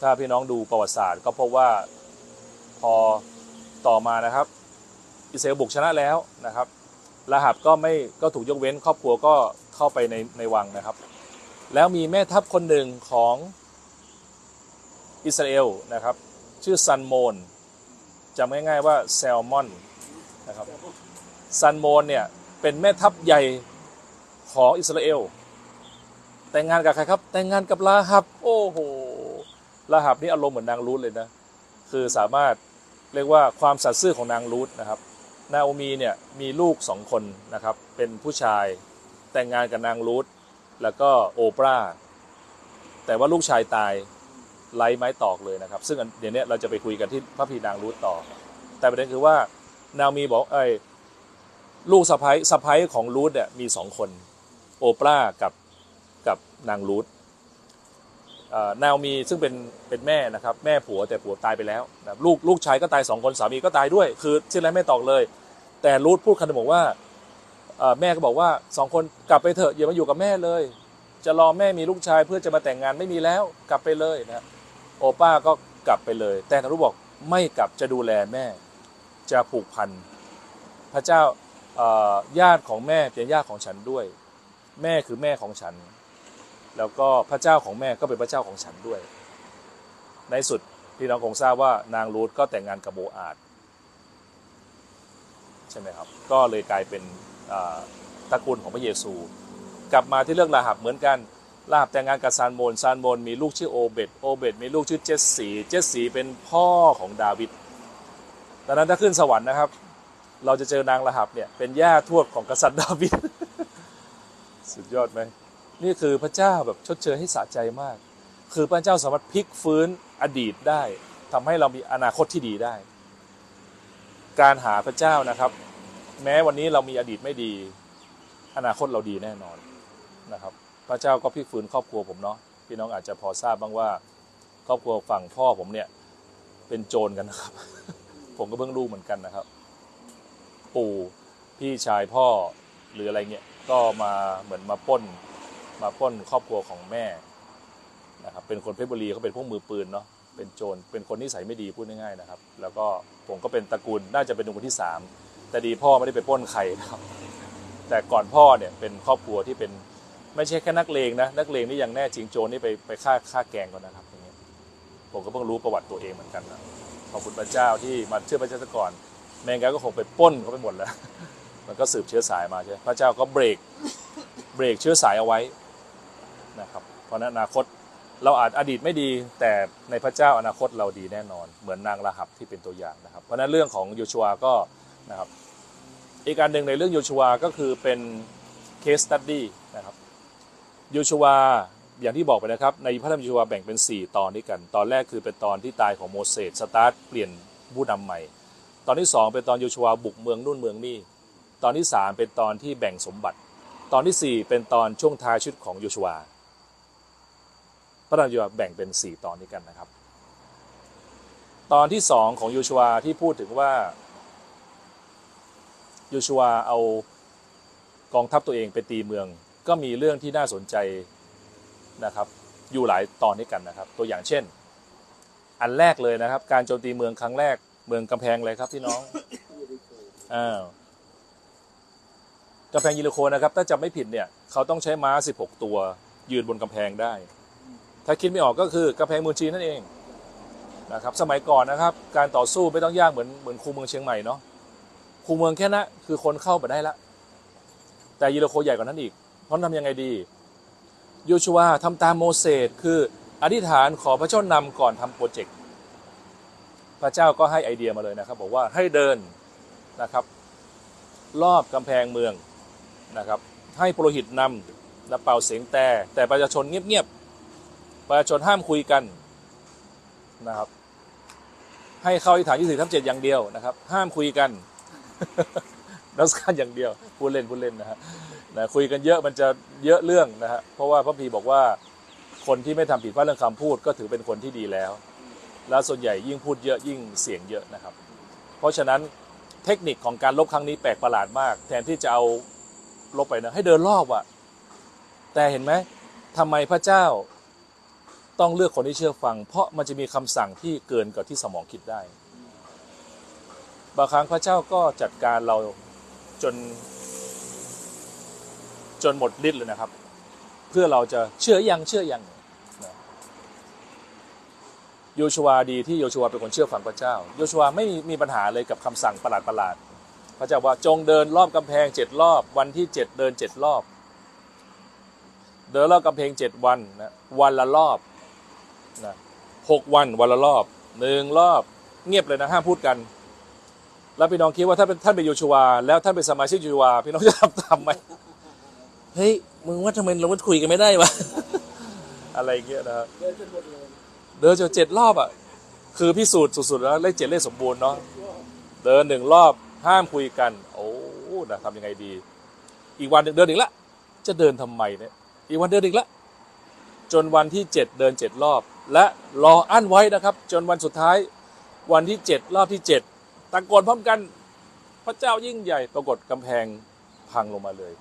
ถ้าพี่น้องดูประวัติศาสตร์ ก็พบว่าพอต่อมานะครับ อิสราเอลบุกชนะแล้วนะครับราหับก็ไม่ก็ถูกยกเว้น ครอบครัวก็เข้าไปในในวังนะครับ แล้วมีแม่ทัพคนหนึ่งของอิสราเอลนะครับ ชื่อสัลโมนจำง่ายๆว่าแซลมอนนะครับสัลโมนเนี่ยเป็นแม่ทัพใหญ่ของอิสราเอล แต่งงานกับใครครับ แต่งงานกับราหับ โอ้โหราหับนี่อารมณ์เหมือนนางรูธเลยนะ คือสามารถเรียกว่าความสัตย์ซื่อของนางรูธนะครับ นาโอมีเนี่ยมีลูกสองคนนะครับ เป็นผู้ชายแต่งงานกับนางรูธแล้วก็โอปราห์แต่ว่าลูกชายตายไร้ไม้ตอกเลยนะครับ ซึ่งเดี๋ยวนี้เราจะไปคุยกันที่พระพีนางรูธต่อ แต่ประเด็นคือว่านาโอมีบอกเอ้ลูกสะพ้ยสะพ้ยของรูธเนี่ยมีสองคน โอปราห์กับ นางรูธเอ่อนาโอมีซึ่งเป็นเป็นแม่นะครับ แม่ผัวแต่ผัวตายไปแล้วนะลูกลูกชายก็ตายสองคนสามีก็ตายด้วย คือชื่ออะไรไม่ตอกเลย แต่รูธพูดคำหนึงบอกว่าแม่ก็บอกว่าสองคนกลับไปเถอะอย่ามาอยู่กับแม่เลย จะรอแม่มีลูกชายเพื่อจะมาแต่งงานไม่มีแล้วกลับไปเลยนะโอป้าก็กลับไปเลย แต่นารุบอกไม่กลับจะดูแลแม่ จะผูกพันพระเจ้าญาติของแม่เป็นญาติของฉันด้วย แม่คือแม่ของฉัน แล้วก็พระเจ้าของแม่ก็เป็นพระเจ้าของฉันด้วย ในสุดพี่น้องคงทราบว่านางรูธก็แต่งงานกับโบอาดใช่ไหมครับ ก็เลยกลายเป็นตระกูลของพระเยซู กลับมาที่เรื่องลาหับเหมือนกันลาหับแต่งงานกับซานโมนซานโมนมีลูกชื่อโอเบตโอเบตมีลูกชื่อเจสสีเจสสีเป็นพ่อของดาวิดดังนั้นถ้าขึ้นสวรรค์นะครับ เราจะเจอนางลาหับเนี่ยเป็นย่าทวดของกษัตริย์ดาวิดสุดยอดไหม นี่คือพระเจ้าแบบชดเชยให้สะใจมาก คือพระเจ้าสามารถพลิกฟื้นอดีตได้ทำให้เรามีอนาคตที่ดีได้ การหาพระเจ้านะครับ แม้วันนี้เรามีอดีตไม่ดี อนาคตเราดีแน่นอนนะครับ พระเจ้าก็พลิกฟื้นครอบครัวผมเนาะพี่น้องอาจจะพอทราบบ้างว่า ครอบครัวฝั่งพ่อผมเนี่ย เป็นโจรกันนะครับ ผมก็เพิ่งรู้เหมือนกันนะครับ ปู่พี่ชายพ่อหรืออะไรเงี้ยก็มาเหมือนมาป้น มาป้นครอบครัวของแม่นะครับเป็นคนเพชรบุรีเขาเป็นพวกมือปืนเนาะเป็นโจรเป็นคนนิสัยไม่ดีพูดง่ายๆนะครับ แล้วก็ผมก็เป็นตระกูลน่าจะเป็นตระกูลที่สามแต่ดีพ่อไม่ได้ไปป้นใครนะครับ แต่ก่อนพ่อเนี่ยเป็นครอบครัวที่เป็นไม่ใช่แค่นักเลงนะนักเลงนี่ยังแน่จริงโจรนี่ไปไปฆ่าฆ่าแกงกันนะครับอย่างเงี้ยผมก็เพิ่งรู้ประวัติตัวเองเหมือนกันนะขอบคุณพระเจ้าที่มาเชื่อพระเจ้าซะก่อนแมงกาก็คงไปป้นเขาไปหมดแล้ว มันก็สืบเชื้อสายมาใช่พระเจ้าก็เบรกเบรกเชื้อสายเอาไว้ นะครับเพราะนั้นอนาคตเราอาจอดีตไม่ดี แต่ในพระเจ้าอนาคตเราดีแน่นอน เหมือนนางราหับที่เป็นตัวอย่างนะครับ เพราะนั้นเรื่องของโยชัวก็นะครับอีกการหนึ่งในเรื่องโยชัวก็คือเป็น case study นะครับโยชัวอย่างที่บอกไปนะครับ ในพระธรรมโยชัวแบ่งเป็น 4 ตอนด้วยกัน ตอนแรกคือเป็นตอนที่ตายของโมเสสสตาร์ทเปลี่ยนผู้นำใหม่ ตอนที่ 2 เป็นตอนโยชัวบุกเมืองนู่นเมืองนี่ตอนที่ 3 เป็นตอนที่แบ่งสมบัติ ตอนที่ 4 เป็นตอนช่วงท้ายชีวิตของโยชัว ระธรรมโยชัวแบ่งเป็น 4 ตอนนี้กันนะครับ ตอนที่ 2 ของโยชัวที่พูดถึงว่าโยชัวเอากองทัพตัวเองไปตีเมือง ก็มีเรื่องที่น่าสนใจนะครับ อยู่หลายตอนด้กันนะครับ ตัวอย่างเช่น อันแรกเลยนะครับ การโจมตีเมืองครั้งแรกเมืองกำแพงเลยครับพี่น้องอ้าวกำแพงยิริโคนะครับ ถ้าจำไม่ผิดเนี่ย เขาต้องใช้ม้า 16 ตัว ยืนบนกำแพงได้ ถ้าคิดไม่ออกก็คือกำแพงเมืองจีนนั่นเองนะครับสมัยก่อนนะครับ การต่อสู้ไม่ต้องยากเหมือนเหมือนคูเมืองเชียงใหม่เนาะคูเมืองแค่นั้นคือคนเข้าไปได้ละ แต่ยิโรโคใหญ่กว่านั้นอีกเพราะทำยังไงดีโยชัวทำตามโมเสสคืออธิษฐานขอพระเจ้านำก่อนทำโปรเจกต์พระเจ้าก็ให้ไอเดียมาเลยนะครับ บอกว่าให้เดินนะครับ รอบกำแพงเมืองนะครับ ให้ปรหิตนำและเป่าเสียงแต่แต่ประชาชนเงียบๆ ประชาชนห้ามคุยกันนะครับ ให้เข้าอธิษฐานยี่สิบทับเจ็ดอย่างเดียวนะครับ ห้ามคุยกันนักการอย่างเดียวพูดเล่นพูดเล่นนะฮะนะคุยกันเยอะมันจะเยอะเรื่องนะฮะเพราะว่าพระพีบอกว่าคนที่ไม่ทำผิดพลาดเรื่องคำพูดก็ถือเป็นคนที่ดีแล้ว แล้วส่วนใหญ่ยิ่งพูดเยอะยิ่งเสียงเยอะนะครับ เพราะฉะนั้นเทคนิคของการลบครั้งนี้แปลกประหลาดมาก แทนที่จะเอาลบไปนะให้เดินรอบอะแต่เห็นไหมทำไมพระเจ้า ต้องเลือกคนที่เชื่อฟัง เพราะมันจะมีคำสั่งที่เกินกว่าที่สมองคิดได้ บางครั้งพระเจ้าก็จัดการเราจน จนหมดฤทธิ์เลยนะครับ เพื่อเราจะเชื่อยังเชื่อยังโยชัวดีที่โยชัวเป็นคนเชื่อฟังพระเจ้า โยชัวไม่มีปัญหาเลยกับคำสั่งประหลาดประหลาดพระเจ้าว่าจงเดินรอบกำแพงเจ็ดรอบ วันที่เจ็ดเดินเจ็ดรอบ เดินรอบกำแพงเจ็ดวันนะวันละรอบ นะหกวันวันละรอบหนึ่งรอบเงียบเลยนะห้ามพูดกัน แล้วพี่น้องคิดว่าถ้าเป็นท่านเป็นโยชัวแล้วท่านเป็นสมาชิกโยชัวพี่น้องจะทำตามไหมเฮ้ยมึงว่าทำไมเราไม่คุยกันไม่ได้วะอะไรอย่างเงี้ยนะครับเดินจนหมดเลยเดินจนเจ็ดรอบอะคือพิสูจน์สุดๆแล้วเลขเจ็ดเลขสมบูรณ์เนาะเดินหนึ่งรอบห้ามคุยกัน โอ้นะทำยังไงดี อีกวันหนึ่งเดินอีกละจะเดินทำไมเนี่ยอีกวันเดินอีกละจนวันที่เจ็ดเดินเจ็ดรอบ และรออั้นไว้นะครับ จนวันสุดท้ายวันที่เจ็ดรอบที่เจ็ดตะโกนพร้อมกัน พระเจ้ายิ่งใหญ่ปรากฏกำแพงพังลงมาเลย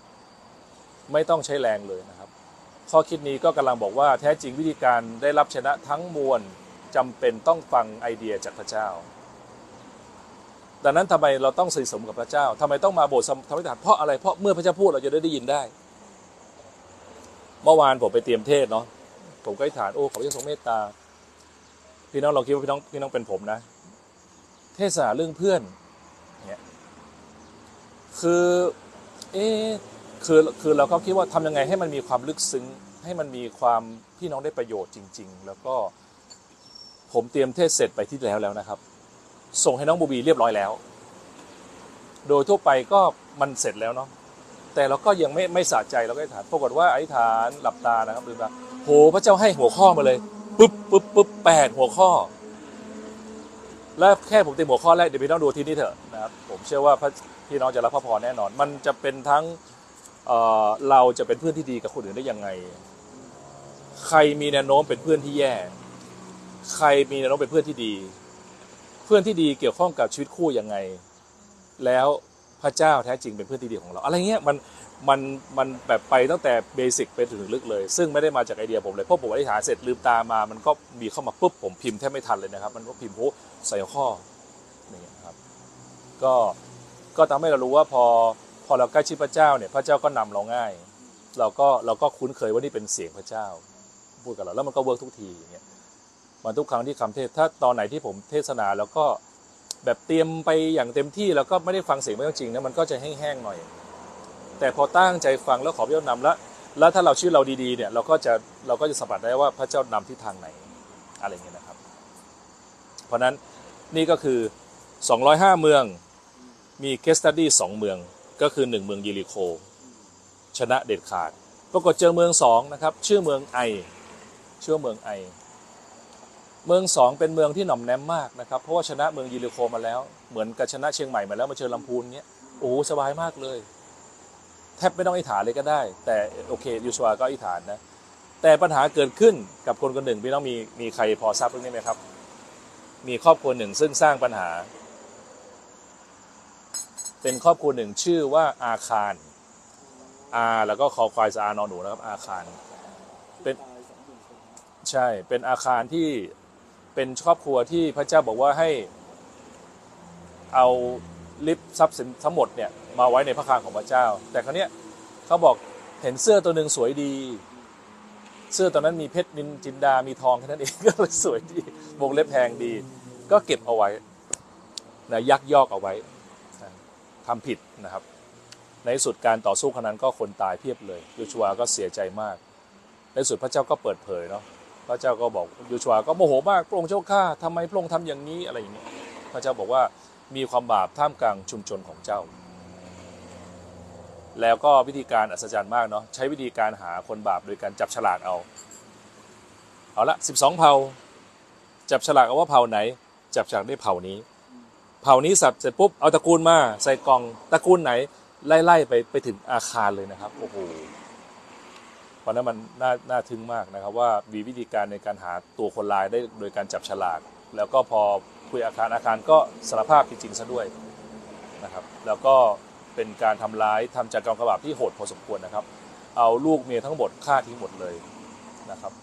ไม่ต้องใช้แรงเลยนะครับ ข้อคิดนี้ก็กำลังบอกว่าแท้จริงวิธีการได้รับชนะทั้งมวลจำเป็นต้องฟังไอเดียจากพระเจ้า ดังนั้นทำไมเราต้องสนิทสมกับพระเจ้าทำไมต้องมาโบสถ์ธรรมฐานเพราะอะไรเพราะเมื่อพระเจ้าพูดเราจะได้ได้ยินได้ เมื่อวานผมไปเตรียมเทศเนาะ ผมก็อธิษฐานโอ้ขอพระเจ้าทรงเมตตา พี่น้องเราคิดว่าพี่น้องพี่น้องเป็นผมนะ เทศนาเรื่องเพื่อนเนี่ยคือ เอ๊ะคือคือเราก็คิดว่าทำยังไงให้มันมีความลึกซึ้ง ให้มันมีความพี่น้องได้ประโยชน์จริง ๆ แล้วก็ผมเตรียมเทศเสร็จไปที่แล้วแล้วนะครับ ส่งให้น้องบูบีเรียบร้อยแล้ว โดยทั่วไปก็มันเสร็จแล้วเนาะแต่เราก็ยังไม่ไม่สะใจเราก็อธิษฐานปรากฏว่าอธิษฐานหลับตานะครับลืมตา โหพระเจ้าให้หัวข้อมาเลยปุ๊บปุ๊บปุ๊บแปดหัวข้อ แล้วแค่ผมเตรียมหัวข้อแรกเดี๋ยวพี่น้องดูที่นี่เถอะนะครับผมเชื่อว่าพี่น้องจะรับพระพรแน่นอน มันจะเป็นทั้งเเราจะเป็นเพื่อนที่ดีกับคนอื่นได้ยังไง ใครมีแนวโน้มเป็นเพื่อนที่แย่ ใครมีแนวโน้มเป็นเพื่อนที่ดี เพื่อนที่ดีเกี่ยวข้องกับชีวิตคู่ยังไง แล้วพระเจ้าแท้จริงเป็นเพื่อนที่ดีของเรา อะไรเงี้ยมัน มันมันแบบไปตั้งแต่เบสิกไปถึงลึกเลย ซึ่งไม่ได้มาจากไอเดียผมเลยเพราะผมอธิษฐานเสร็จลืมตามา มันก็มีเข้ามาปุ๊บผมพิมพ์แทบไม่ทันเลยนะครับ มันก็พิมพ์โหใส่ข้ออย่ครับ ก็ก็ทำให้เรารู้ว่าพอพอเราใกล้ชิดพระเจ้าเนี่ยพระเจ้าก็นำเราง่าย เราก็เราก็คุ้นเคยว่านี่เป็นเสียงพระเจ้า พูดกับเราแล้วมันก็ work ทุกทีอย่างเงี้ยมันทุกครั้งที่คำเทศถ้าตอนไหนที่ผมเทศนาแล้วก็แบบเตรียมไปอย่างเต็มที่แล้วก็ไม่ได้ฟังเสียงไม่จริงนะมันก็จะแห้งๆหน่อย แต่พอตั้งใจฟังแล้วขอพระเจ้านำแล้วแล้วถ้าเราชื่อเราดีๆเนี่ยเราก็จะเราก็จะสัมผัสได้ว่าพระเจ้านำทิศทางไหนอะไรเงี้ยนะครับ เพราะนั้นนี่ก็คือ 205 เมืองมี case study สองเมืองก็คือ 1 เมืองเยรีโค ชนะเด็ดขาด ปรากฏเจอเมืองสองนะครับชื่อเมืองไอชื่อเมืองไอ เมืองสองเป็นเมืองที่หน่อมแนมมากนะครับ เพราะว่าชนะเมืองยิริโคมาแล้ว เหมือนกับชนะเชียงใหม่มาแล้วมาเจอลำพูนเงี้ยโอ้สบายมากเลย ทบไม่ต้องอิฐานเลยก็ได้ แต่โอเคยูชัวก็อิฐานนะ แต่ปัญหาเกิดขึ้นกับคนคนหนึ่งพี่น้องมีมีใครพอทราบเรื่องนี้ไหมครับ มีครอบครัวหนึ่งซึ่งสร้างปัญหา เป็นครอบครัวหนึ่งชื่อว่าอาคารอาแล้วก็คอควายสอานอนหนูนะครับอาคารเป็นใช่เป็นอาคารที่เป็นครอบครัวที่พระเจ้าบอกว่าให้เอาลิฟต์ทรัพย์สินทั้งหมดเนี่ย มาไว้ในพระคลังของพระเจ้า แต่ครั้งนี้ยเขาบอกเห็นเสื้อตัวหนึ่งสวยดี เสื้อตัวนั้นมีเพชรนินจินดามีทองแค่นั้นเองก็เลยสวยดีวงเล็บแพงดี ก็เก็บเอาไว้นะยักยอกเอาไว้นะทำผิดนะครับ ในสุดการต่อสู้ครั้งนั้นก็คนตายเพียบเลยโยชัวก็เสียใจมาก ในสุดพระเจ้าก็เปิดเผยเนาะพระเจ้าก็บอกโยชัวก็โมโหมากพระองค์เจ้าข้าทำไมพระองค์ทำอย่างนี้อะไรอย่างเงี้ยพระเจ้าบอกว่ามีความบาปท่ามกลางชุมชนของเจ้า แล้วก็วิธีการอัศจรรย์มากเนาะใช้วิธีการหาคนบาปโดยการจับฉลากเอา เอาละสิบสองเผ่า จับฉลากเอาว่าเผ่าไหน จับฉลากได้เผ่านี้ เผ่านี้สับเสร็จปุ๊บเอาตระกูลมาใส่กล่องตระกูลไหน ไล่ๆไปไปถึงอาคารเลยนะครับโอ้โหเพราะนั้นมันน่าน่าทึ่งมากนะครับว่ามีวิธีการในการหาตัวคนร้ายได้โดยการจับฉลาก แล้วก็พอคุยอาคารอาคารก็สารภาพจริงๆซะด้วยนะครับ แล้วก็ เป็นการทำร้ายทำจากกรรมกบาปที่โหดพอสมควรนะครับ เอาลูกเมียทั้งหมดฆ่าทิ้งหมดเลยนะครับ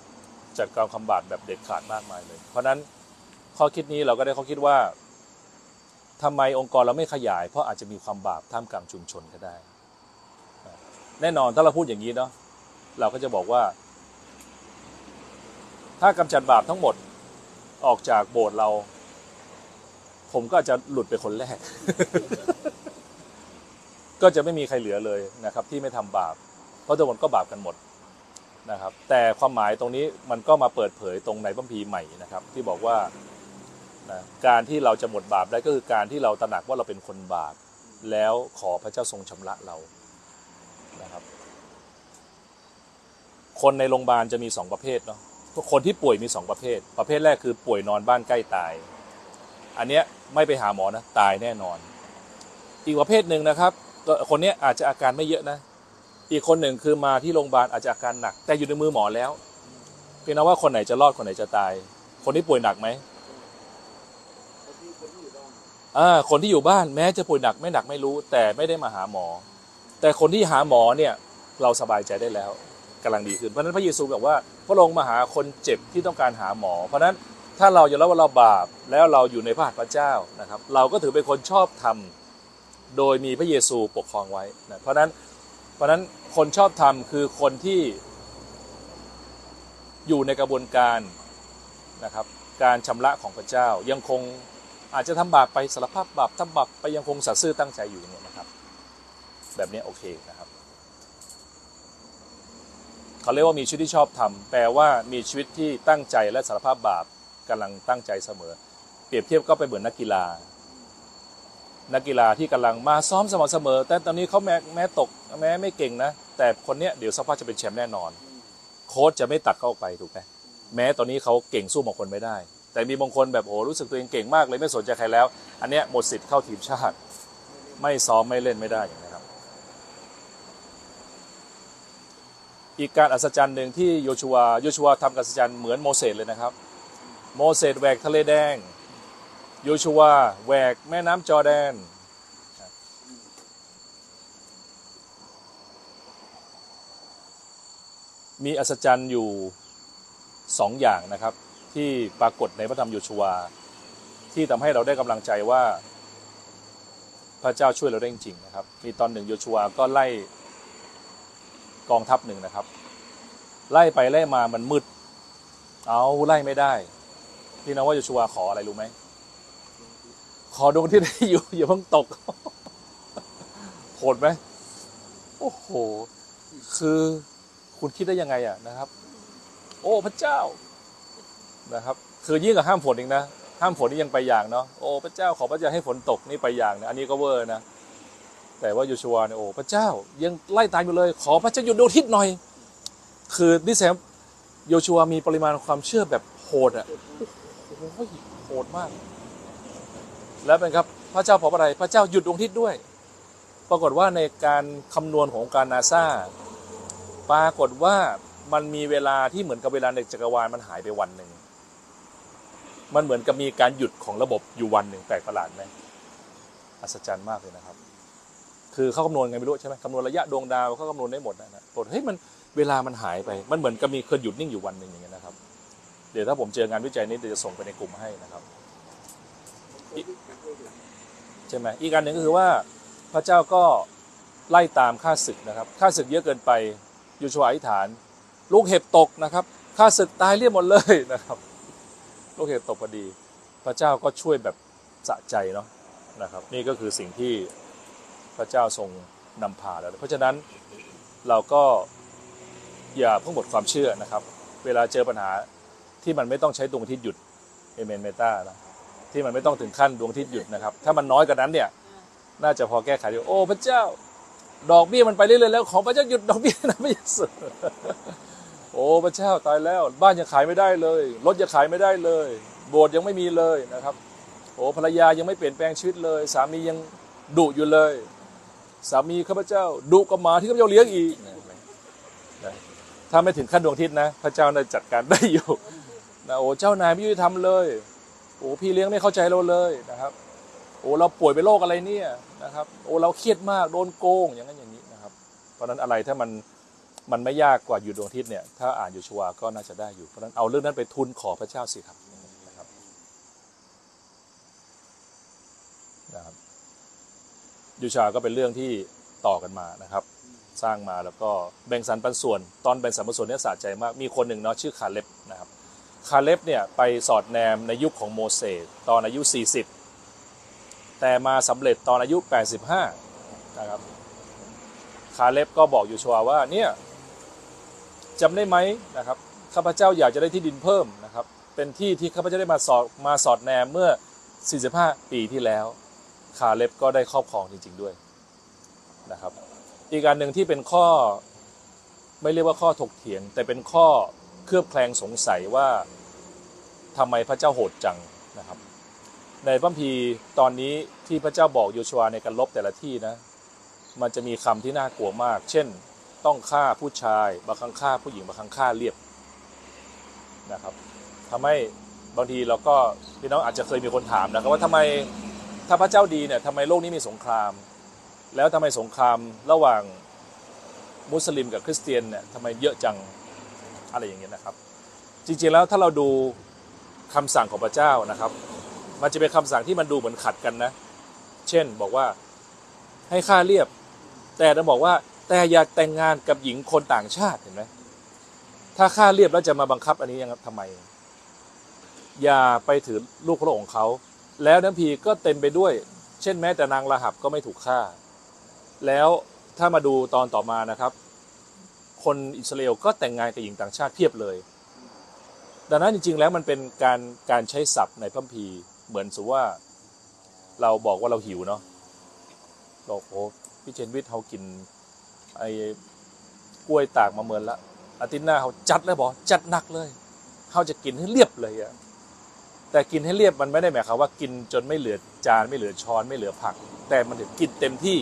จัดการคำบาปแบบเด็ดขาดมากมายเลย เพราะนั้นข้อคิดนี้เราก็ได้ข้อคิดว่าทำไมองค์กรเราไม่ขยาย เพราะอาจจะมีความบาปท่ามกลางชุมชนก็ได้ แน่นอนถ้าเราพูดอย่างนี้เนาะเราก็จะบอกว่า ถ้ากำจัดบาปทั้งหมดออกจากโบสถ์เรา ผมก็จะหลุดไปคนแรก ก็จะไม่มีใครเหลือเลยนะครับ ที่ไม่ทำบาป เพราะทุกคนก็บาปกันหมดนะครับ แต่ความหมายตรงนี้มันก็มาเปิดเผยตรงในพระคัมภีใหม่นะครับ ที่บอกว่านะการที่เราจะหมดบาปได้ก็คือการที่เราตระหนักว่าเราเป็นคนบาป แล้วขอพระเจ้าทรงชำระเรานะครับ คนในโรงพยาบาลจะมีสองประเภทเนาะคนที่ป่วยมีสองประเภท ประเภทแรกคือป่วยนอนบ้านใกล้ตาย อันเนี้ยไม่ไปหาหมอนะตายแน่นอน อีกประเภทหนึ่งนะครับ ก็คนนี้อาจจะอาการไม่เยอะนะ อีกคนหนึ่งคือมาที่โรงพยาบาลอาจจะอาการหนัก แต่อยู่ในมือหมอแล้วเพียงแต่ว่าคนไหนจะรอดคนไหนจะตาย คนที่ป่วยหนักไหมคนที่อยู่บ้านอ่าคนที่อยู่บ้านแม้จะป่วยหนักไม่หนักไม่รู้ แต่ไม่ได้มาหาหมอ แต่คนที่หาหมอเนี่ยเราสบายใจได้แล้วกำลังดีขึ้นเพราะนั้นพระเยซูบอกว่าพระองค์มาหาคนเจ็บที่ต้องการหาหมอ เพราะฉะนั้นถ้าเรายอมรับว่าเราบาปแล้วเราอยู่ในพระหัตถ์พระเจ้านะครับ เราก็ถือเป็นคนชอบธรรม โดยมีพระเยซูปกครองไว้นะเพราะนั้นเพราะนั้นคนชอบธรรมคือคนที่อยู่ในกระบวนการนะครับการชำระของพระเจ้ายังคงอาจจะทำบาปไปสารภาพบาปทำบาปไปยังคงสัตย์ซื่อตั้งใจอยู่อย่างเงี้ยนะครับ แบบนี้โอเคนะครับเขาเรียกว่ามีชีวิตที่ชอบทำแปลว่ามีชีวิตที่ตั้งใจและสารภาพบาปกำลังตั้งใจเสมอ เปรียบเทียบก็ไปเหมือนนักกีฬา นักกีฬาที่กำลังมาซ้อมสม่ำเสมอ แต่ตอนนี้เขาแม้แม้ตกแม้ไม่เก่งนะ แต่คนเนี้ยเดี๋ยวสักพักจะเป็นแชมป์แน่นอน โค้ชจะไม่ตัดเข้าไปถูกไหมแม้ตอนนี้เขาเก่งสู้บางคนไม่ได้ แต่มีบางคนแบบโอ้รู้สึกตัวเองเก่งมากเลยไม่สนใจใครแล้ว อันเนี้ยหมดสิทธิ์เข้าทีมชาติ ไม่ซ้อมไม่เล่นไม่ได้อย่างนะครับ อีกการอัศจรรย์หนึ่งที่โยชัวโยชัวทำการอัศจรรย์เหมือนโมเสสเลยนะครับ โมเสสแหวกทะเลแดง โยชัวแหวกแม่น้ำจอแดน มีอัศจรรย์อยู่สองอย่างนะครับ ที่ปรากฏในพระธรรมโยชัวที่ทำให้เราได้กำลังใจว่าพระเจ้าช่วยเราได้จริงๆนะครับ มีตอนหนึ่งโยชัวก็ไล่กองทัพหนึ่งนะครับ ไล่ไปไล่มามันมืด เอาไล่ไม่ได้ พี่น้องว่าโยชัวขออะไรรู้ไหม ขอดวงที่ได้อยู่อย่าเพิ่งตกโหดไหมโอ้โห คือคุณคิดได้ยังไงอะนะครับ โอ้พระเจ้านะครับ คือยิ่งกับห้ามฝนอีกนะห้ามฝนนี่ยังไปอย่างเนาะโอ้พระเจ้าขอพระเจ้าให้ฝนตกนี่ไปอย่างนะอันนี้ก็เวอร์นะแต่ว่าโยชัวเนี่ยโอ้พระเจ้ายังไล่ตามอยู่เลย ขอพระเจ้าหยุดดวงอาทิตย์หน่อย คือนี่แซมโยชัวมีปริมาณความเชื่อแบบโหดอะโอ้โหโหดมาก แล้วเป็นครับพระเจ้าบออะไรพระเจ้าหยุดดวงอาทิตย์ด้วย ปรากฏว่าในการคำนวณของการนาซาปรากฏว่ามันมีเวลาที่เหมือนกับเวลาในจักรวาลมันหายไปวันหนึ่ง มันเหมือนกับมีการหยุดของระบบอยู่วันหนึ่งแปลกประหลาดไหมอัศจรรย์มากเลยนะครับ คือเขาคำนวณไงไม่รู้ใช่ไหมคำนวณระยะดวงดาวเขาคำนวณได้หมดนะนะบอกเฮ้ยมันเวลามันหายไป มันเหมือนกับมีเคยหยุดนิ่งอยู่วันหนึ่งอย่างเงี้ยนะครับ เดี๋ยวถ้าผมเจองานวิจัยนี้เดี๋ยวจะส่งไปในกลุ่มให้นะครับ ใช่ไหมอีกอันหนึ่งก็คือว่าพระเจ้าก็ไล่ตามข้าศึกนะครับข้าศึกเยอะเกินไปยูชัวอธิษฐาน ลูกเห็บตกนะครับข้าศึกตายเรียบหมดเลยนะครับ ลูกเห็บตกพอดี พระเจ้าก็ช่วยแบบสะใจเนาะนะครับ นี่ก็คือสิ่งที่พระเจ้าทรงนำพาแล้วเพราะฉะนั้นเราก็อย่าเพิ่งหมดความเชื่อนะครับ เวลาเจอปัญหาที่มันไม่ต้องใช้ดวงอาทิตย์หยุดเอเมนเมตานะ ที่มันไม่ต้องถึงขั้นดวงอาทิตย์หยุดนะครับ ถ้ามันน้อยกว่านั้นเนี่ย น่าจะพอแก้ไขได้โอ้พระเจ้า ดอกเบี้ยมันไปเรื่อยๆแล้ว ของพระเจ้าหยุดดอกเบี้ยนะพระเยซูโอ้พระเจ้าตายแล้ว บ้านยังขายไม่ได้เลยรถยังขายไม่ได้เลย โบสถ์ยังไม่มีเลยนะครับ โอ้ภรรยายังไม่เปลี่ยนแปลงชีวิตเลย สามียังดุอยู่เลย สามีข้าพเจ้าดุกับหมาที่ข้าพเจ้าเลี้ยงอีกถ้าไม่ถึงขั้นดวงอาทิตย์นะ พระเจ้าน่าจะจัดการได้อยู่นะโอ้เจ้านายไม่ยุติธรรมเลย โอ้พี่เลี้ยงไม่เข้าใจเราเลยนะครับ โอ้เราป่วยเป็นโรคอะไรเนี่ยนะครับ โอ้เราเครียดมากโดนโกงอย่างนั้นอย่างนี้นะครับ เพราะฉะนั้นอะไรถ้ามันมันไม่ยากกว่าอยู่ดวงอาทิตย์เนี่ยถ้าอ่านอยู่ชัวก็น่าจะได้อยู่เพราะฉะนั้นเอาเรื่องนั้นไปทุนขอพระเจ้าสิครับนะครับนะครับยูชาก็เป็นเรื่องที่ต่อกันมานะครับ สร้างมาแล้วก็แบ่งสรรปันส่วน ตอนแบ่งสรรปันส่วนเนี่ยสะใจมากมีคนหนึ่งเนาะชื่อคาเล็บนะครับ คาเล็บเนี่ยไปสอดแนมในยุคของโมเสสตอนอายุ 40 แต่มาสำเร็จตอนอายุ 85 นะครับ คาเล็บก็บอกยูชัวว่าเนี่ยจำได้ไหมนะครับข้าพเจ้าอยากจะได้ที่ดินเพิ่มนะครับ เป็นที่ที่ข้าพเจ้าได้มาสอดมาสอดแนมเมื่อ 45 ปีที่แล้ว คาเล็บก็ได้ครอบครองจริง ๆด้วยนะครับ อีกการหนึ่งที่เป็นข้อไม่เรียกว่าข้อถกเถียง แต่เป็นข้อ เคลือบแคลงสงสัยว่าทำไมพระเจ้าโหดจังนะครับ ในพระคัมภีร์ตอนนี้ที่พระเจ้าบอกโยชัวในการลบแต่ละที่นะ มันจะมีคำที่น่ากลัวมาก เช่น ต้องฆ่าผู้ชายบางครั้งฆ่าผู้หญิงบางครั้งฆ่าเรียบนะครับทำให้บางทีเราก็พี่น้องอาจจะเคยมีคนถามนะครับว่าทำไมถ้าพระเจ้าดีเนี่ยทำไมโลกนี้มีสงคราม แล้วทำไมสงครามระหว่างมุสลิมกับคริสเตียนเนี่ยทำไมเยอะจัง อะไรอย่างเงี้ยนะครับ จริงๆแล้วถ้าเราดูคำสั่งของพระเจ้านะครับ มันจะเป็นคำสั่งที่มันดูเหมือนขัดกันนะ เช่นบอกว่าให้ค่าเรียบ แต่เราบอกว่าแต่อย่าแต่งงานกับหญิงคนต่างชาติเห็นไหมถ้าค่าเรียบแล้วจะมาบังคับอันนี้ยังทำไม อย่าไปถือลูกพระองค์เขา แล้วน้ำพีก็เต็มไปด้วย เช่นแม้แต่นางราหับก็ไม่ถูกฆ่า แล้วถ้ามาดูตอนต่อมานะครับ คนอิสราเอลก็แต่งงานกับหญิงต่างชาติเพียบเลย ดังนั้นจริง ๆ แล้วมันเป็นการการใช้ศัพท์ในพระคัมภีเหมือนสุว่าเราบอกว่าเราหิวเนาะบอกโอ้พี่เชนวิทย์เขากินไอ้กล้วยตากมาเมินละอาทิตย์หน้าเขาจัดเลยบอกจัดหนักเลยเขาจะกินให้เรียบเลยอะแต่กินให้เรียบมันไม่ได้หมายความว่ากินจนไม่เหลือจานไม่เหลือช้อนไม่เหลือผัก แต่มันถึงกินเต็มที่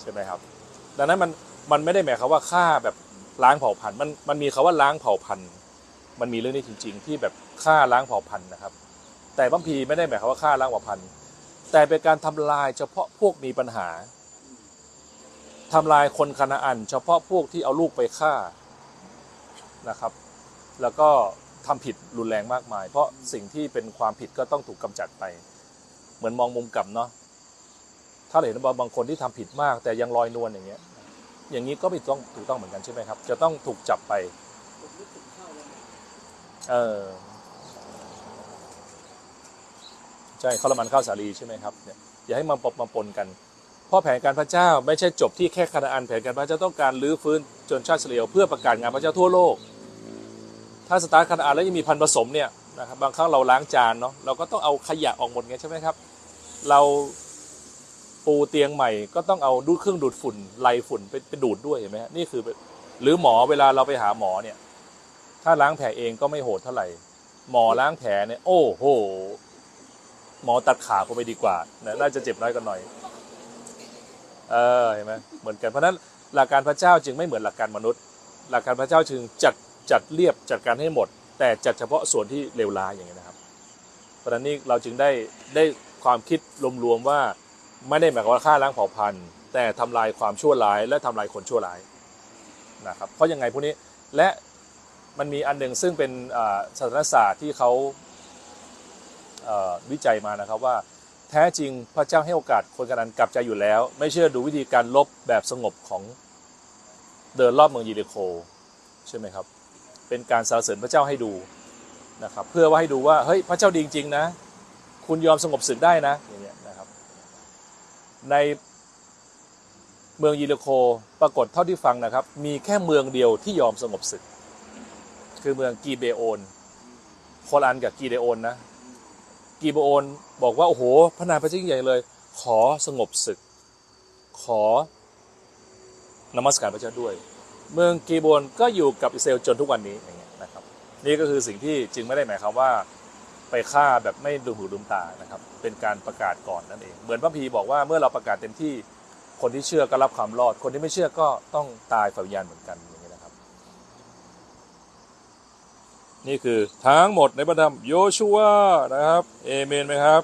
ใช่ไหมครับ ดังนั้นมัน มันไม่ได้หมายความว่าฆ่าแบบล้างเผ่าพันธุ์มันมันมีคาว่าล้างเผ่าพันธุ์มันมีเรื่องนี้จริง ๆ ที่แบบฆ่าล้างเผ่าพันธุ์นะครับ แต่บัมพีไม่ได้หมายความว่าฆ่าล้างเผ่าพันธุ์แต่เป็นการทำลายเฉพาะพวกมีปัญหาทำลายคนคานาอัน เฉพาะพวกที่เอาลูกไปฆ่านะครับ แล้วก็ทำผิดรุนแรงมากมาย เพราะสิ่งที่เป็นความผิดก็ต้องถูกกำจัดไป เหมือนมองมุมกลับเนาะถ้าเห็นว่าบางคนที่ทำผิดมาก แต่ยังลอยนวลอย่างเงี้ย อย่างนี้ก็ไม่ต้องถูกต้องเหมือนกันใช่ไหมครับ จะต้องถูกจับไปเออใช่ข้าวละมันข้าวสาลีใช่ไหมครับเนี่ยอย่าให้มันปบมาปนกัน เพราะแผนการพระเจ้าไม่ใช่จบที่แค่คานาอันแผนการพระเจ้าต้องการรื้อฟื้นจนชาติเฉลียวเพื่อประกาศงานพระเจ้าทั่วโลก ถ้าสตาร์คานาอันแล้วยังมีพันผสมเนี่ยนะครับบางครั้งเราล้างจานเนาะเราก็ต้องเอาขยะออกหมดไงใช่ไหมครับ เรา ปูเตียงใหม่ก็ต้องเอาดูดเครื่องดูดฝุ่นไล่ฝุ่นไปไปดูดด้วยเห็นไหมฮะนี่คือ หรือหมอเวลาเราไปหาหมอเนี่ย ถ้าล้างแผลเองก็ไม่โหดเท่าไหร่ หมอล้างแผลเนี่ย โอ้โห หมอตัดขาผมไปดีกว่านะน่าจะเจ็บน้อยกันหน่อย เออเห็นไหมเหมือนกันเพราะนั้นหลักการพระเจ้าจึงไม่เหมือนหลักการมนุษย์ หลักการพระเจ้าจึงจัดจัดเรียบจัดการให้หมด แต่จัดเฉพาะส่วนที่เลวร้ายอย่างนี้นะครับเพราะฉะนั้นนี่เราจึงได้ได้ความคิดรวมๆว่า ไม่ได้หมายความว่าฆ่าล้างเผ่าพันธุ์ แต่ทำลายความชั่วร้าย และทำลายคนชั่วร้ายนะครับเพราะยังไงพวกนี้และมันมีอันหนึ่งซึ่งเป็นศาสนศาสตร์ที่เขาวิจัยมานะครับว่าแท้จริงพระเจ้าให้โอกาสคนกันนั้นกลับใจอยู่แล้ว ไม่เชื่อดูวิธีการลบแบบสงบของเดินรอบเมืองเยริโคใช่ไหมครับ เป็นการสรรเสริญพระเจ้าให้ดูนะครับ เพื่อว่าให้ดูว่าเฮ้ยพระเจ้าดีจริงๆนะ คุณยอมสงบศึกได้นะอย่าง ในเมืองยิริโคปรากฏเท่าที่ฟังนะครับ มีแค่เมืองเดียวที่ยอมสงบศึก คือเมืองกีเบโอนโคลานกับกีเดโอนนะกีเบโอนบอกว่า โอ้โห พระนามพระเจ้ายิ่งใหญ่เลย ขอสงบศึก ขอนมัสการพระเจ้าด้วย เมืองกีโบนก็อยู่กับอิสราเอลจนทุกวันนี้อย่างเงี้ยนะครับ นี่ก็คือสิ่งที่จึงไม่ได้หมายความว่า ไปฆ่าแบบไม่ดูหูดูตานะครับ เป็นการประกาศก่อนนั่นเอง เหมือนพระพีบอกว่าเมื่อเราประกาศเต็มที่คนที่เชื่อก็รับความรอด คนที่ไม่เชื่อก็ต้องตายฝ่ายวิญญาณเหมือนกันอย่างนี้นะครับ นี่คือทั้งหมดในพระธรรมโยชัวนะครับเอเมนไหมครับ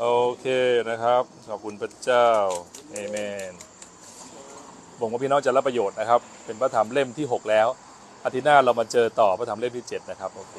โอเคนะครับขอบคุณพระเจ้าเอเมนผมว่าพี่น้องจะรับประโยชน์นะครับ เป็นพระธรรมเล่มที่ 6 แล้วอาทิตย์หน้าเรามาเจอต่อพระธรรมเล่มที่ 7 นะครับโอเค